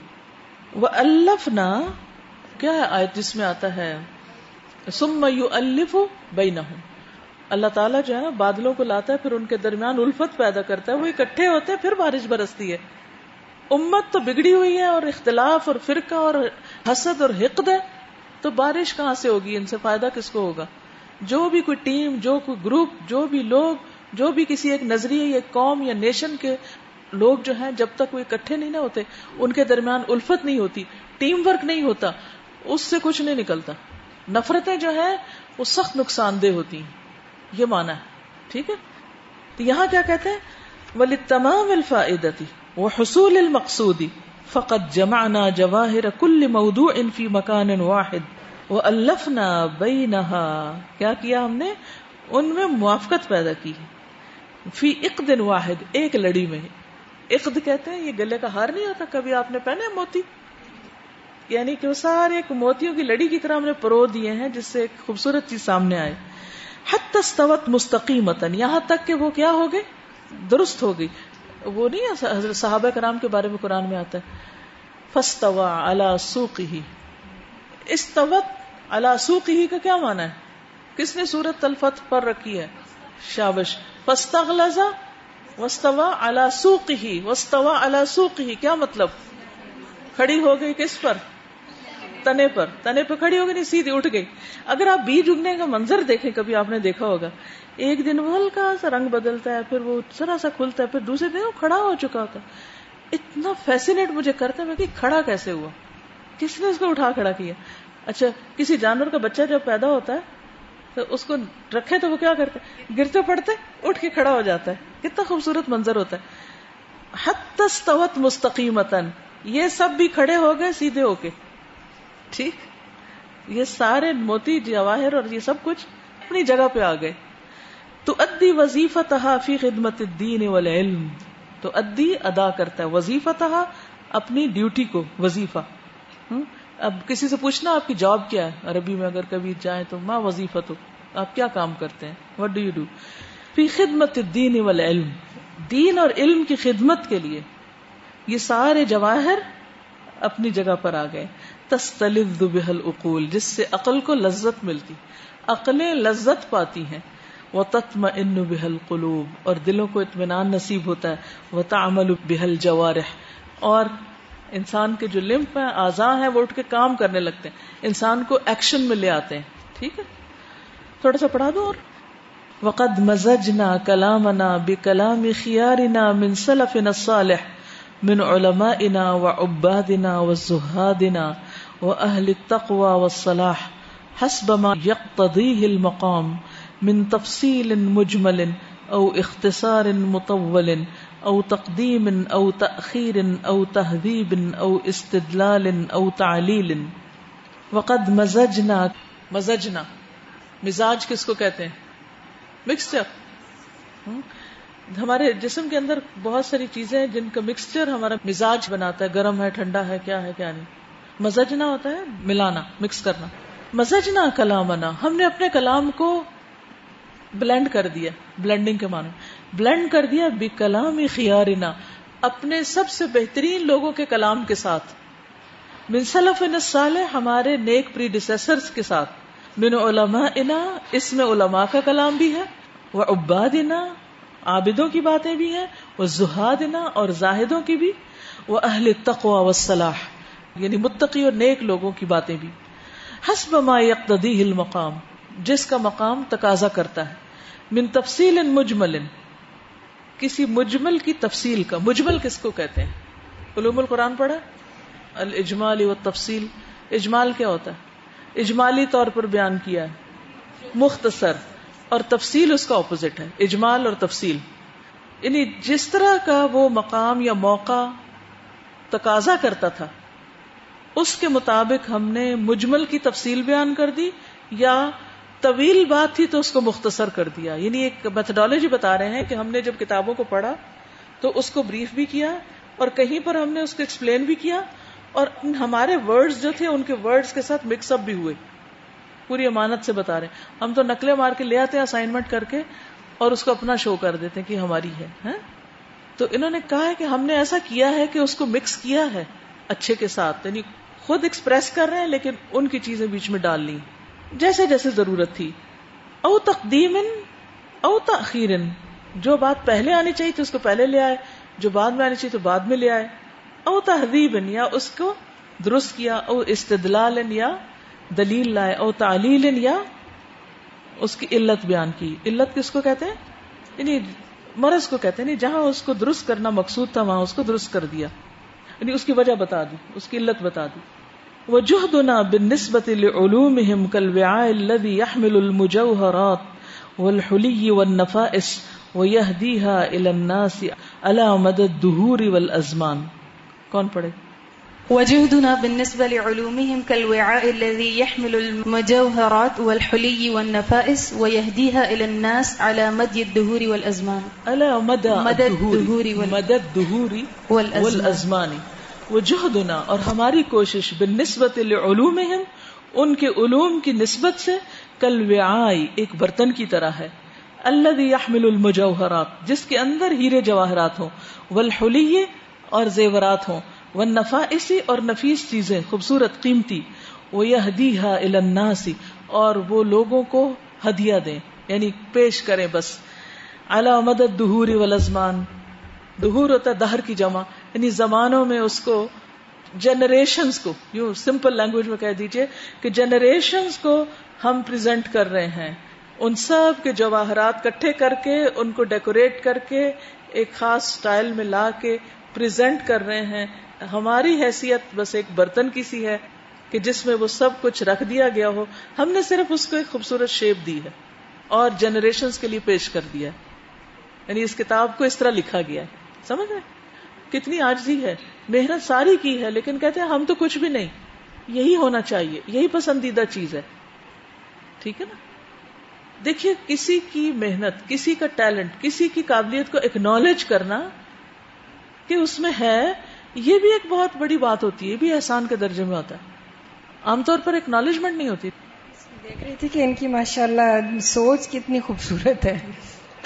وہ الف نا کیا ہے آیت جس میں آتا ہے؟ سم یو الف بئی نہ اللہ تعالیٰ جو ہے نا، بادلوں کو لاتا ہے، پھر ان کے درمیان الفت پیدا کرتا ہے۔ وہ اکٹھے ہوتے ہیں، پھر بارش برستی ہے۔ امت تو بگڑی ہوئی ہے اور اختلاف اور فرقہ اور حسد اور حقد ہے۔ تو بارش کہاں سے ہوگی؟ ان سے فائدہ کس کو ہوگا؟ جو بھی کوئی ٹیم، جو کوئی گروپ، جو بھی لوگ، جو بھی کسی ایک نظریے یا قوم یا نیشن کے لوگ جو ہیں، جب تک وہ اکٹھے نہیں نہ ہوتے، ان کے درمیان الفت نہیں ہوتی، ٹیم ورک نہیں ہوتا، اس سے کچھ نہیں نکلتا۔ نفرتیں جو ہیں، وہ سخت نقصان دہ ہوتی ہیں۔ یہ مانا ہے۔ ٹھیک ہے؟ تو یہاں کیا کہتے ہیں؟ ولی تمام الفاظی وہ حصول المقصودی فقط جمعنا جواہر کل موضوع فی مکان واحد وہ الفنا بینہا کیا کیا ہم نے؟ ان میں موافقت پیدا کی۔ فی ایک دن واحد، ایک لڑی میں۔ اقد کہتے ہیں، یہ گلے کا ہار نہیں ہوتا کبھی آپ نے پہنے موتی۔ یعنی کہ وہ سارے ایک موتیوں کی لڑی کی طرح ہم نے پرو دیے ہیں، جس سے ایک خوبصورت چیز سامنے آئے۔ حت تستوت مستقیمتن یہاں تک کہ وہ کیا ہو گئے؟ درست ہو گئی۔ وہ نہیں حضرت صحابہ کرام کے بارے میں قرآن میں آتا ہے۔ فستوا اللہ سوک ہی استوت اللہ سوک ہی کا کیا مانا ہے؟ کس نے سورت الفت پر رکھی ہے؟ شابش۔ فستغلزا وستوا اللہ سوک ہی وستوا اللہ سوک ہی کیا مطلب؟ کھڑی ہو گئی کس پر؟ تنے پر، تنے پہ کھڑی ہو گئی نہیں، سیدھی اٹھ گئی۔ اگر آپ بیج اگنے کا منظر دیکھیں، کبھی آپ نے دیکھا ہوگا۔ ایک دن وہ ہلکا سا رنگ بدلتا ہے، پھر وہ ذرا سا کھلتا ہے، پھر دوسرے دن وہ کھڑا ہو چکا ہوتا ہے۔ اتنا فیسینیٹ مجھے کرتا ہے کہ کھڑا کیسے ہوا؟ کس نے اس کو اٹھا کھڑا کیا؟ اچھا کسی جانور کا بچہ جب پیدا ہوتا ہے، تو اس کو رکھے تو وہ کیا کرتے گرتے پڑتے، اٹھ کے کھڑا ہو جاتا ہے۔ کتنا خوبصورت منظر ہوتا ہے۔ حت مستقیمتن یہ سب بھی کھڑے ہو گئے، سیدھے ہو کے۔ ٹھیک یہ سارے موتی، جواہر اور یہ سب کچھ اپنی جگہ پہ آ گئے۔ تو ادی وظیفہ تہا فی خدمت الدین والعلم۔ تو ادی ادا کرتا ہے وظیفہ تہا اپنی ڈیوٹی کو، وظیفہ۔ اب کسی سے پوچھنا آپ کی جاب کیا ہے؟ عربی میں اگر کبھی جائیں تو ماں وظیفہ تو؟ آپ کیا کام کرتے ہیں؟ وٹ ڈو یو ڈو فی خدمت دین والعلم۔ دین اور علم کی خدمت کے لیے یہ سارے جواہر اپنی جگہ پر آ گئے۔ تستلذ بہل اقول جس سے عقل کو لذت ملتی۔ عقلیں لذت پاتی ہیں۔ وہ تتم ان بحل قلوب اور دلوں کو اطمینان نصیب ہوتا ہے۔ وہ تعمل بحل جوارح اور انسان کے جو لمف ہیں آزا ہیں، وہ اٹھ کے کام کرنے لگتے ہیں۔ انسان کو ایکشن میں لے آتے ہیں۔ ٹھیک ہے؟ تھوڑا سا پڑھا دو اور۔ وقد مزجنا کلامنا بکلام خیارنا من سلفنا الصالح، من علمائنا وعبادنا وزهادنا واهل التقوى والصلاح حسب ما يقتضيه المقام من تفصيل مجمل او اختصار مطول او تقدیم او تأخیر او تهذیب او استدلال او تعلیل وقد مزجنا مزجنا. مزاج کس کو کہتے ہیں؟ مکسچر. ہمارے جسم کے اندر بہت ساری چیزیں جن کا مکسچر ہمارا مزاج بناتا ہے، گرم ہے، ٹھنڈا ہے، کیا ہے، کیا نہیں. مزجنا ہوتا ہے، ملانا مکس کرنا۔ مزجنا کلامنا ہم نے اپنے کلام کو بلینڈ کر دیا بلینڈنگ کے معنی۔ بلینڈ کر دیا بے کلام خیارنا۔ اپنے سب سے بہترین لوگوں کے کلام کے ساتھ۔ منسلف صالح ہمارے نیک پری ڈسیسرس کے ساتھ۔ من علماء انا اس میں علماء کا کلام بھی ہے۔ وہ عباد انا عابدوں کی باتیں بھی ہیں۔ وہ زہاد انا اور زاہدوں کی بھی۔ وہ اہل تقوا و صلاح یعنی متقی اور نیک لوگوں کی باتیں بھی۔ حسب ما یقتدی المقام، جس کا مقام تقاضا کرتا ہے۔ من تفصیل مجمل، کسی مجمل کی تفصیل کا۔ مجمل کس کو کہتے ہیں؟ علوم القرآن پڑھا؟ الاجمال و تفصیل اجمال کیا ہوتا ہے؟ اجمالی طور پر بیان کیا ہے۔ مختصر، اور تفصیل اس کا اپوزٹ ہے۔ اجمال اور تفصیل۔ یعنی جس طرح کا وہ مقام یا موقع تقاضا کرتا تھا اس کے مطابق ہم نے مجمل کی تفصیل بیان کر دی یا طویل بات تھی تو اس کو مختصر کر دیا۔ یعنی ایک میتھڈالوجی بتا رہے ہیں کہ ہم نے جب کتابوں کو پڑھا تو اس کو بریف بھی کیا اور کہیں پر ہم نے اس کو ایکسپلین بھی کیا اور ہمارے ورڈز جو تھے ان کے ورڈز کے ساتھ مکس اپ بھی ہوئے۔ پوری امانت سے بتا رہے ہیں۔ ہم تو نقلے مار کے لے آتے ہیں اسائنمنٹ کر کے اور اس کو اپنا شو کر دیتے ہیں کہ ہماری ہے ہاں؟ تو انہوں نے کہا ہے کہ ہم نے ایسا کیا ہے کہ اس کو مکس کیا ہے۔ اچھے کے ساتھ یعنی خود ایکسپریس کر رہے ہیں لیکن ان کی چیزیں بیچ میں ڈال لی جیسے جیسے ضرورت تھی۔ او تقدیم او تاخیر جو بات پہلے آنی چاہیے تھی، اس کو پہلے لے آئے۔ جو بعد میں آنی چاہیے تو بعد میں لے آئے۔ او تحریب یا اس کو درست کیا، او استدلال یا دلیل لائے۔ او تعلیل یا اس کی علت بیان کی۔ علت کس کو کہتے ہیں؟ یعنی مرض کو کہتے ہیں۔ یعنی جہاں اس کو درست کرنا مقصود تھا، وہاں اس کو درست کر دیا۔ یعنی اس کی وجہ بتا دی، اس کی علت بتا دی۔ وجهدنا بالنسبة لعلومهم كالوعاء الذي يحمل المجوهرات والحلي والنفائس ويهديها إلى الناس على مدى الدهور والأزمان۔ کون پڑھے؟ وجهدنا بالنسبة لعلومهم كالوعاء الذي يحمل المجوهرات والحلي والنفائس ويهديها إلى الناس على مدى الدهور والأزمان. على مدى, مدى الدهور وال... مدى الدهور والأزمان, والأزمان. وجهدنا اور ہماری کوشش بالنسبة لعلومهم ان کے علوم کی نسبت سے کالوعاء ایک برتن کی طرح ہے. الذي يحمل المجوهرات جس کے اندر ہیرے جواہرات ہوں والحلی اور زیورات ہوں. وہ نفا اسی اور نفیس چیزیں، خوبصورت، قیمتی وہ یہ الناسی اور وہ لوگوں کو ہدیہ دیں یعنی پیش کریں بس۔ اللہ مدد دہوری ولزمان دہور ہوتا دہر کی جمع۔ یعنی زمانوں میں اس کو جنریشنز کو، یوں سمپل لینگویج میں کہہ دیجیے کہ جنریشنز کو ہم پریزنٹ کر رہے ہیں۔ ان سب کے جواہرات کٹھے کر کے، ان کو ڈیکوریٹ کر کے، ایک خاص سٹائل میں لا کے پریزنٹ کر رہے ہیں۔ ہماری حیثیت بس ایک برتن کی سی ہے کہ جس میں وہ سب کچھ رکھ دیا گیا ہو۔ ہم نے صرف اس کو ایک خوبصورت شیپ دی ہے اور جنریشن کے لیے پیش کر دیا یعنی اس کتاب کو اس طرح لکھا گیا ہے۔ سمجھ رہے کتنی آجزی ہے۔ محنت ساری کی ہے، لیکن کہتے ہیں ہم تو کچھ بھی نہیں۔ یہی ہونا چاہیے، یہی پسندیدہ چیز ہے۔ ٹھیک ہے نا؟ دیکھیے، کسی کی محنت، کسی کا ٹیلنٹ کسی کی قابلیت کو اکنالج کرنا کہ اس میں ہے یہ بھی ایک بہت بڑی بات ہوتی ہے یہ بھی احسان کے درجے میں ہوتا ہے۔ عام طور پر اکنالجمنٹ نہیں ہوتی۔ دیکھ رہی تھی کہ ان کی ماشاء اللہ سوچ کتنی خوبصورت ہے۔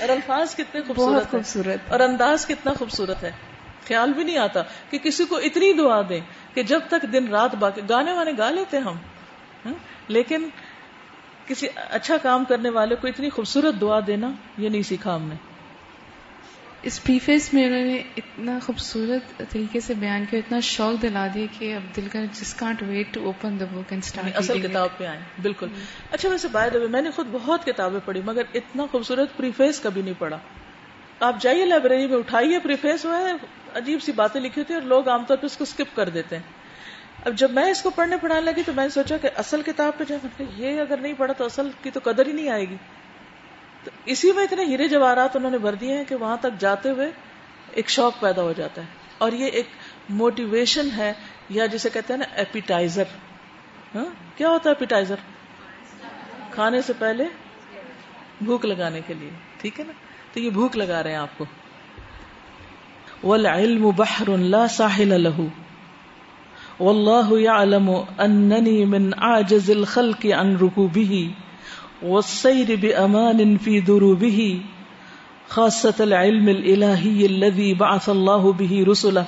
اور الفاظ کتنے بہت خوبصورت خوبصورت۔ اور انداز کتنا خوبصورت ہے۔ خیال بھی نہیں آتا کہ کسی کو اتنی دعا دیں کہ جب تک دن رات باقی گانے وانے گا لیتے ہم؟ لیکن کسی اچھا کام کرنے والے کو اتنی خوبصورت دعا دینا یہ نہیں سیکھا ہم نے۔ اس پریفیس میں انہوں نے اتنا خوبصورت طریقے سے بیان کیا اتنا شوق دلا دیا کہ اب دل کا just can't wait to open the book and start اصل کتاب پہ آئے بالکل۔ اچھا ویسے باہر میں نے خود بہت کتابیں پڑھی مگر اتنا خوبصورت پریفیس کبھی نہیں پڑھا۔ آپ جائیے لائبریری میں اٹھائیے پریفیس وہ ہے عجیب سی باتیں لکھی ہوتی ہیں اور لوگ عام طور پہ اس کو اسکپ کر دیتے ہیں۔ اب جب میں اس کو پڑھنے پڑھانے لگی تو میں نے سوچا کہ اصل کتاب پہ جب یہ اگر نہیں پڑھا تو اصل کی تو قدر ہی نہیں آئے گی۔ تو اسی میں اتنے ہیرے جواہرات انہوں نے بھر دیے ہیں کہ وہاں تک جاتے ہوئے ایک شوق پیدا ہو جاتا ہے۔ اور یہ ایک موٹیویشن ہے یا جسے کہتے ہیں نا ایپیٹائزر ہاں؟ کیا ہوتا ہے ایپیٹائزر کھانے سے پہلے بھوک لگانے کے لیے۔ ٹھیک ہے نا؟ تو یہ بھوک لگا رہے ہیں آپ کو۔ والعلم بحر لا ساحل له۔ والله يعلم انني من اعجز الخلق عن ركوبه۔ والسير بامان في دروبه، خاصة العلم الالهي الذي بعث الله به رسله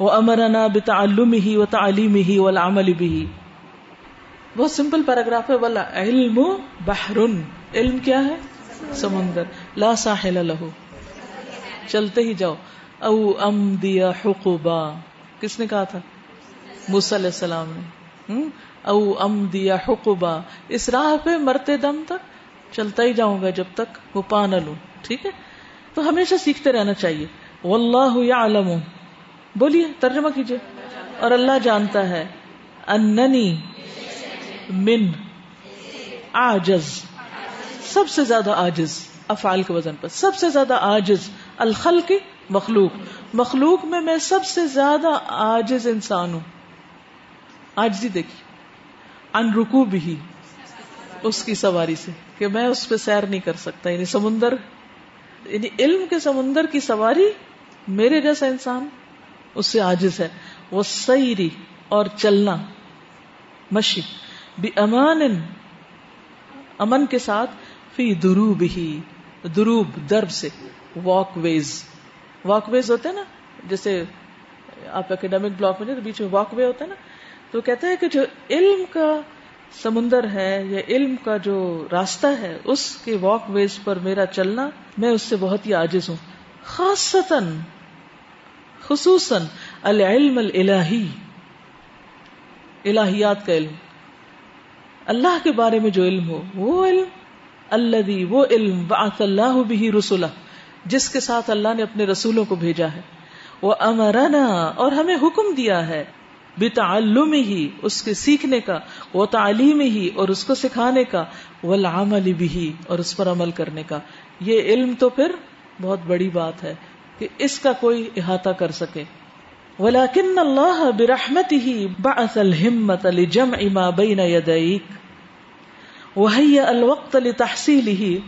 وامرنا بتعلمه وتعليمه والعمل به. بہت سمپل پیراگراف ہے والا علم بحر علم کیا ہے؟ سمندر. لا ساحل له. چلتے ہی جاؤ. او ام دیا حقوبا کس نے کہا تھا؟ موسی علیہ السلام نے. او ام دیا حقوبا اس راہ پہ مرتے دم تک چلتا ہی جاؤں گا جب تک وہ پا نہ لوں، ٹھیک ہے؟ تو ہمیشہ سیکھتے رہنا چاہیے۔ واللہ یعلم۔ بولیے، ترجمہ کیجیے۔ اور اللہ جانتا ہے، اننی من آجز سب سے زیادہ آجز افعال کے وزن پر۔ سب سے زیادہ آجز الخل کی مخلوق۔ مخلوق میں میں سب سے زیادہ آجز انسان ہوں۔ آجزی دیکھی ان رکو بھی اس کی سواری سے کہ میں اس پہ سیر نہیں کر سکتا یعنی سمندر یعنی علم کے سمندر کی سواری میرے جیسا انسان اس سے آجز ہے۔ وہ سیری اور چلنا، مشی بھی امان امن کے ساتھ، فی دروب ہی دروب، درب سے واک ویز واک ویز ہوتے ہیں نا، جیسے آپ اکیڈیمک بلاک میں بیچ میں واک وے ہوتا ہے نا تو کہتے ہیں کہ جو علم کا سمندر ہے یا علم کا جو راستہ ہے، اس کے واک ویز پر میرا چلنا میں اس سے بہت ہی عاجز ہوں۔ خاصتاً، خصوصاً العلم الہی الہیات کا علم۔ اللہ کے بارے میں جو علم ہو، وہ علم اللہ وہ علم بعث اللہ بھی رسولہ جس کے ساتھ اللہ نے اپنے رسولوں کو بھیجا ہے۔ وہ امرنا اور ہمیں حکم دیا ہے۔ بے تعلم ہی اس کے سیکھنے کا، وہ تعلیم ہی اور اس کو سکھانے کا وہ لامل بھی اور اس پر عمل کرنے کا۔ یہ علم تو پھر بہت بڑی بات ہے کہ اس کا کوئی احاطہ کر سکے۔ ولاکن اللہ برحمت ہی بعث الحمت لجمع ما بین یدیک وہی الوقت لتحصیلہ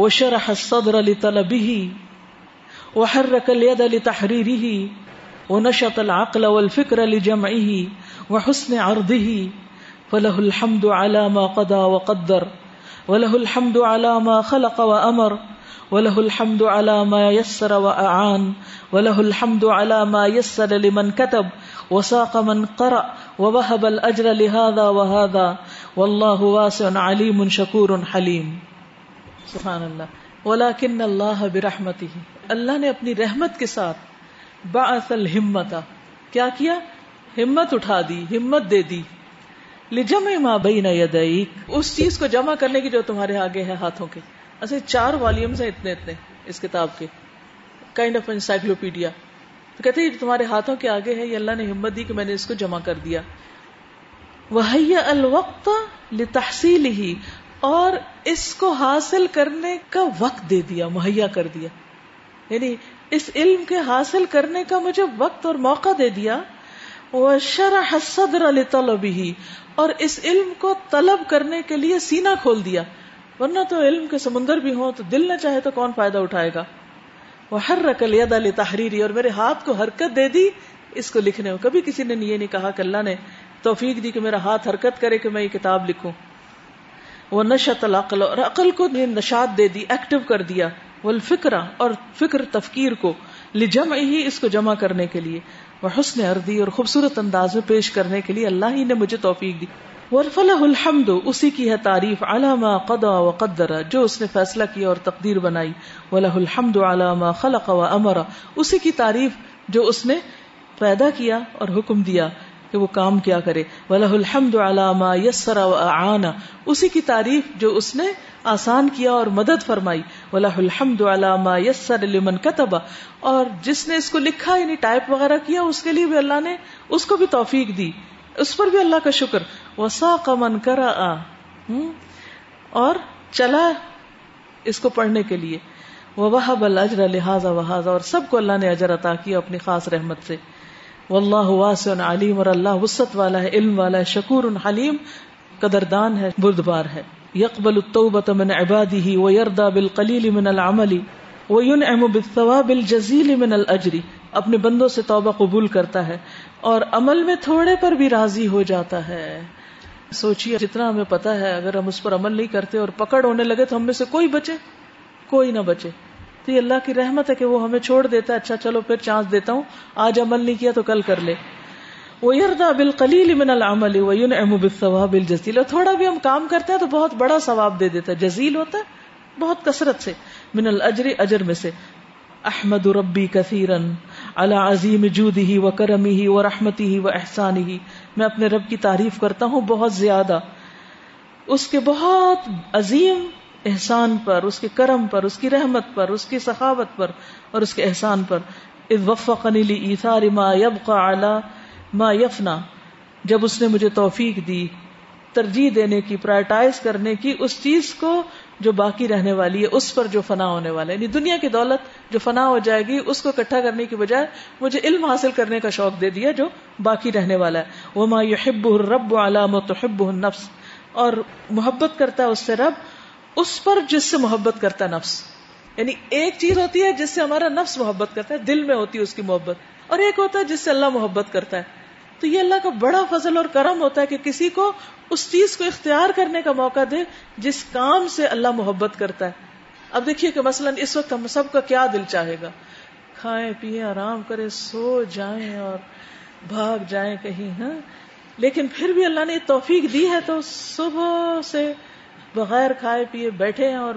وشرح الصدر لطلبه، وحرك اليد لتحريره۔ ونشط العقل والفكر لجمعه وحسن عرضه فله الحمد على ما قضى وقدر، وله الحمد على ما خلق وأمر، وله الحمد على ما يسر وأعان، وله الحمد على ما يسر لمن كتب وساق من قرأ ووهب الأجر لهذا وهذا، والله واسع عليم شكور حليم. سبحان اللہ ولیکن اللہ برحمتی اللہ نے اپنی رحمت کے ساتھ بعث الہمت. کیا کیا؟ ہمت اٹھا دی، ہمت دے دی. لجمع ما بین یدیک. اس چیز کو جمع کرنے کی جو تمہارے آگے ہے ہاتھوں کے. ایسے چار والیومز ہیں اتنے اتنے اس کتاب کے. کائنڈ آف انسائکلوپیڈیا تو کہتے ہیں تمہارے ہاتھوں کے آگے ہے، یہ اللہ نے ہمت دی کہ میں نے اس کو جمع کر دیا. وہی الوقت لتحصیل ہی اور اس کو حاصل کرنے کا وقت دے دیا، مہیا کر دیا. یعنی اس علم کے حاصل کرنے کا مجھے وقت اور موقع دے دیا۔ وہ شرح صدر لطلبه، اور اس علم کو طلب کرنے کے لیے سینہ کھول دیا۔ ورنہ تو علم کے سمندر بھی ہوں تو دل نہ چاہے تو کون فائدہ اٹھائے گا۔ وہ ہر رقل الید علی تحریری اور میرے ہاتھ کو حرکت دے دی۔ اس کو لکھنے میں کبھی کسی نے یہ نہیں کہا کہ اللہ نے توفیق دی کہ میرا ہاتھ حرکت کرے کہ میں یہ کتاب لکھوں۔ وہ نشت العقل، اور عقل کو نشاد دے دی ایکٹیو کر دیا۔ وہ فکر اور فکر تفکیر کو لجم ہی اس کو جمع کرنے کے لیے وہ حسن اردی اور خوبصورت انداز میں پیش کرنے کے لیے اللہ ہی نے مجھے توفیق دی۔ ورفلہ الحمد، اسی کی ہے تعریف علامہ قدا و قدر، جو اس نے فیصلہ کیا اور تقدیر بنائی۔ ولہ الحمد علامہ خلق و امرا اسی کی تعریف جو اس نے پیدا کیا اور حکم دیا کہ وہ کام کیا کرے۔ ولہ الحمد علامہ یسر و آنا اسی کی تعریف جو اس نے آسان کیا اور مدد فرمائی۔ ولہ الحمد علامہ یسر لمن کتبا اور جس نے اس کو لکھا یعنی ٹائپ وغیرہ کیا، اس کے لیے بھی اللہ نے اس کو بھی توفیق دی۔ اس پر بھی اللہ کا شکر۔ وسا من کرا اور چلا اس کو پڑھنے کے لیے۔ وہ بل اجر لہٰذا اور سب کو اللہ نے اجر عطا کیا اپنی خاص رحمت سے۔ واللہ واسع علیم اور اللہ وسط والا ہے، علم والا ہے، شکور حلیم، قدردان ہے، بردبار ہے۔ یقبل التوبۃ من عباده ويرضى بالقليل من العمل وينعم بالثواب الجزيل من الاجر اپنے بندوں سے توبہ قبول کرتا ہے اور عمل میں تھوڑے پر بھی راضی ہو جاتا ہے۔ سوچیے جتنا ہمیں پتا ہے، اگر ہم اس پر عمل نہیں کرتے اور پکڑ ہونے لگے تو ہم میں سے کوئی بچے؟ کوئی نہ بچے۔ تو یہ اللہ کی رحمت ہے کہ وہ ہمیں چھوڑ دیتا ہے۔ اچھا چلو پھر چانس دیتا ہوں۔ آج عمل نہیں کیا تو کل کر لے۔ وہ یردا بال قلیل من العمل ثواب الجزیل تھوڑا بھی ہم کام کرتے ہیں تو بہت بڑا ثواب دے دیتا ہے۔ جزیل ہوتا ہے، بہت کثرت سے۔ من الجر اجر میں سے۔ احمد ربی کثیرن اللہ عظیم جودی ہی و کرمی ہی و رحمتی ہی و احسانی ہی میں اپنے رب کی تعریف کرتا ہوں بہت زیادہ۔ اس کے بہت عظیم احسان پر، اس کے کرم پر، اس کی رحمت پر، اس کی سخاوت پر اور اس کے احسان پر۔ ما ما یفنا، جب اس نے مجھے توفیق دی، ترجیح دینے کی پرائٹائز کرنے کی اس چیز کو جو باقی رہنے والی ہے، اس پر جو فنا ہونے والا ہے۔ یعنی دنیا کی دولت جو فنا ہو جائے گی، اس کو اکٹھا کرنے کی بجائے مجھے علم حاصل کرنے کا شوق دے دیا جو باقی رہنے والا ہے۔ وہ ما یحب رب علام و تحب النفس۔ اور محبت کرتا ہے اس سے رب، اس پر جس سے محبت کرتا ہے نفس۔ یعنی ایک چیز ہوتی ہے جس سے ہمارا نفس محبت کرتا ہے، دل میں ہوتی ہے اس کی محبت۔ اور ایک ہوتا ہے جس سے اللہ محبت کرتا ہے۔ تو یہ اللہ کا بڑا فضل اور کرم ہوتا ہے کہ کسی کو اس چیز کو اختیار کرنے کا موقع دے جس کام سے اللہ محبت کرتا ہے۔ اب دیکھیے کہ مثلا اس وقت ہم سب کا کیا دل چاہے گا۔ کھائیں، پیئیں، آرام کریں، سو جائیں اور بھاگ جائیں کہیں ہاں۔ لیکن پھر بھی اللہ نے توفیق دی ہے تو صبح سے بغیر کھائے پیے بیٹھے ہیں اور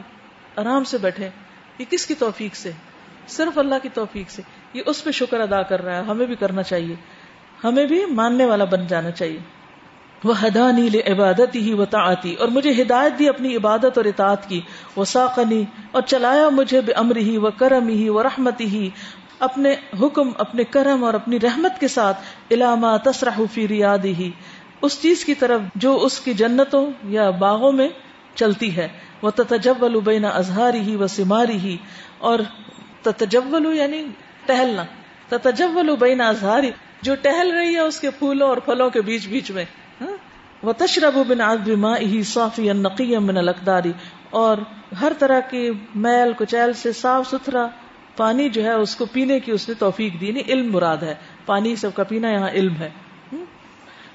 آرام سے بیٹھے یہ کس کی توفیق سے؟ صرف اللہ کی توفیق سے۔ یہ اس پہ شکر ادا کر رہا ہے۔ ہمیں بھی کرنا چاہیے۔ ہمیں بھی ماننے والا بن جانا چاہیے۔ وہ ہدانی عبادت ہی و تعتی اور مجھے ہدایت دی اپنی عبادت اور اطاعت کی۔ وہ ساقنی اور چلایا مجھے بے امر ہی و کرم ہی و رحمتی ہی اپنے حکم، اپنے کرم اور اپنی رحمت کے ساتھ علامہ تصرح فی ریادی ہی اس چیز کی طرف جو اس کی جنتوں یا باغوں میں چلتی ہے۔ وہ تتجول بین اظہاری ہی و سماری ہی اور تتجول یعنی ٹہلنا۔ تتجول بین اظہاری جو ٹہل رہی ہے اس کے پھولوں اور پھلوں کے بیچ بیچ میں ہاں؟ وہ تشرب بن آدمی ماں ہی صافی نقی من القداری اور ہر طرح کی میل، کچیل سے صاف ستھرا پانی جو ہے، اس کو پینے کی اس نے توفیق دی۔ نہیں علم مراد ہے۔ پانی سب کا پینا یہاں علم ہے۔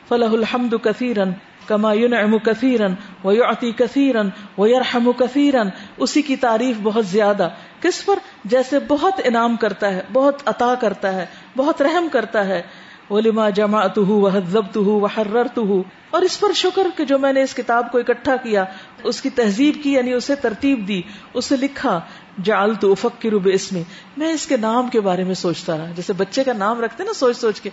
فلاح الحمد کثیرن کما ينعم كثيرا ويعطي كثيرا ويرحم كثيرا۔ اسی کی تعریف بہت زیادہ۔ کس پر؟ جیسے بہت انعام کرتا ہے، بہت عطا کرتا ہے۔ بہت رحم کرتا ہے۔ ولما وہ حد وحررته۔ اور اس پر شکر کہ جو میں نے اس کتاب کو اکٹھا کیا، اس کی تہذیب کی یعنی اسے ترتیب دی، اسے لکھا۔ جعلت اس میں میں اس کے نام کے بارے میں سوچتا رہا۔ جیسے بچے کا نام رکھتے نا سوچ سوچ کے۔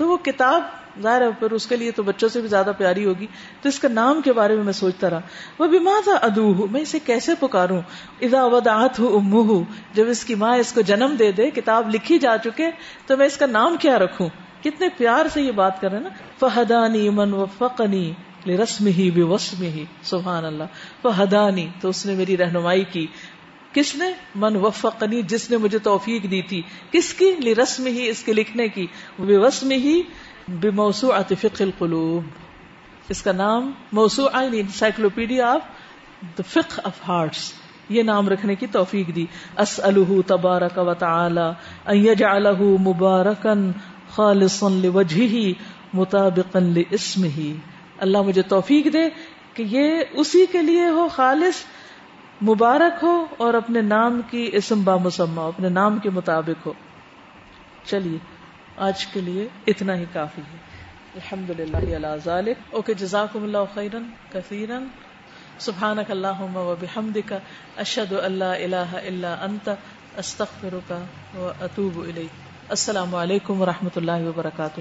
تو وہ کتاب ظاہر ہے پھر اس کے لیے تو بچوں سے بھی زیادہ پیاری ہوگی۔ تو اس کا نام کے بارے میں میں سوچتا رہا۔ وہ بیمار تھا ادو ہوں میں اسے کیسے پکاروں؟ ادا وداعت ہوں امو ہوں جب اس کی ماں اس کو جنم دے دے، کتاب لکھی جا چکے، تو میں اس کا نام کیا رکھوں؟ کتنے پیار سے یہ بات کر رہے نا۔ فہدانی من و فقنی رسم ہی بے وسم ہی سبحان اللہ۔ فہدانی تو اس نے میری رہنمائی کی۔ کس نے؟ من وفقنی، جس نے مجھے توفیق دی تھی۔ کس کی؟ لی رسم ہی اس کے لکھنے کی۔ بے وسم ہی بے موسو فقہ القلوب۔ اس کا نام موسو یعنی encyclopaedia of the of hearts. یہ نام رکھنے کی توفیق دی۔ اس الح تبارک و تعالی ان یجعلہ مبارکن خالصا لوجهه مطابقا لاسمه اللہ مجھے توفیق دے کہ یہ اسی کے لیے ہو خالص مبارک ہو اور اپنے نام کی اسم با اپنے نام کے مطابق ہو۔ چلیے، آج کے لیے اتنا ہی کافی ہے۔ الحمد للہ اللہ ذالک۔ اوکے، جزاکم اللہ خیرن، کثیرن۔ سبحانک اللہم و بحمدک، اشہد اللہ الہ الا انت، استغفرک و اتوب الیک۔ السلام علیکم و رحمۃ اللہ وبرکاتہ۔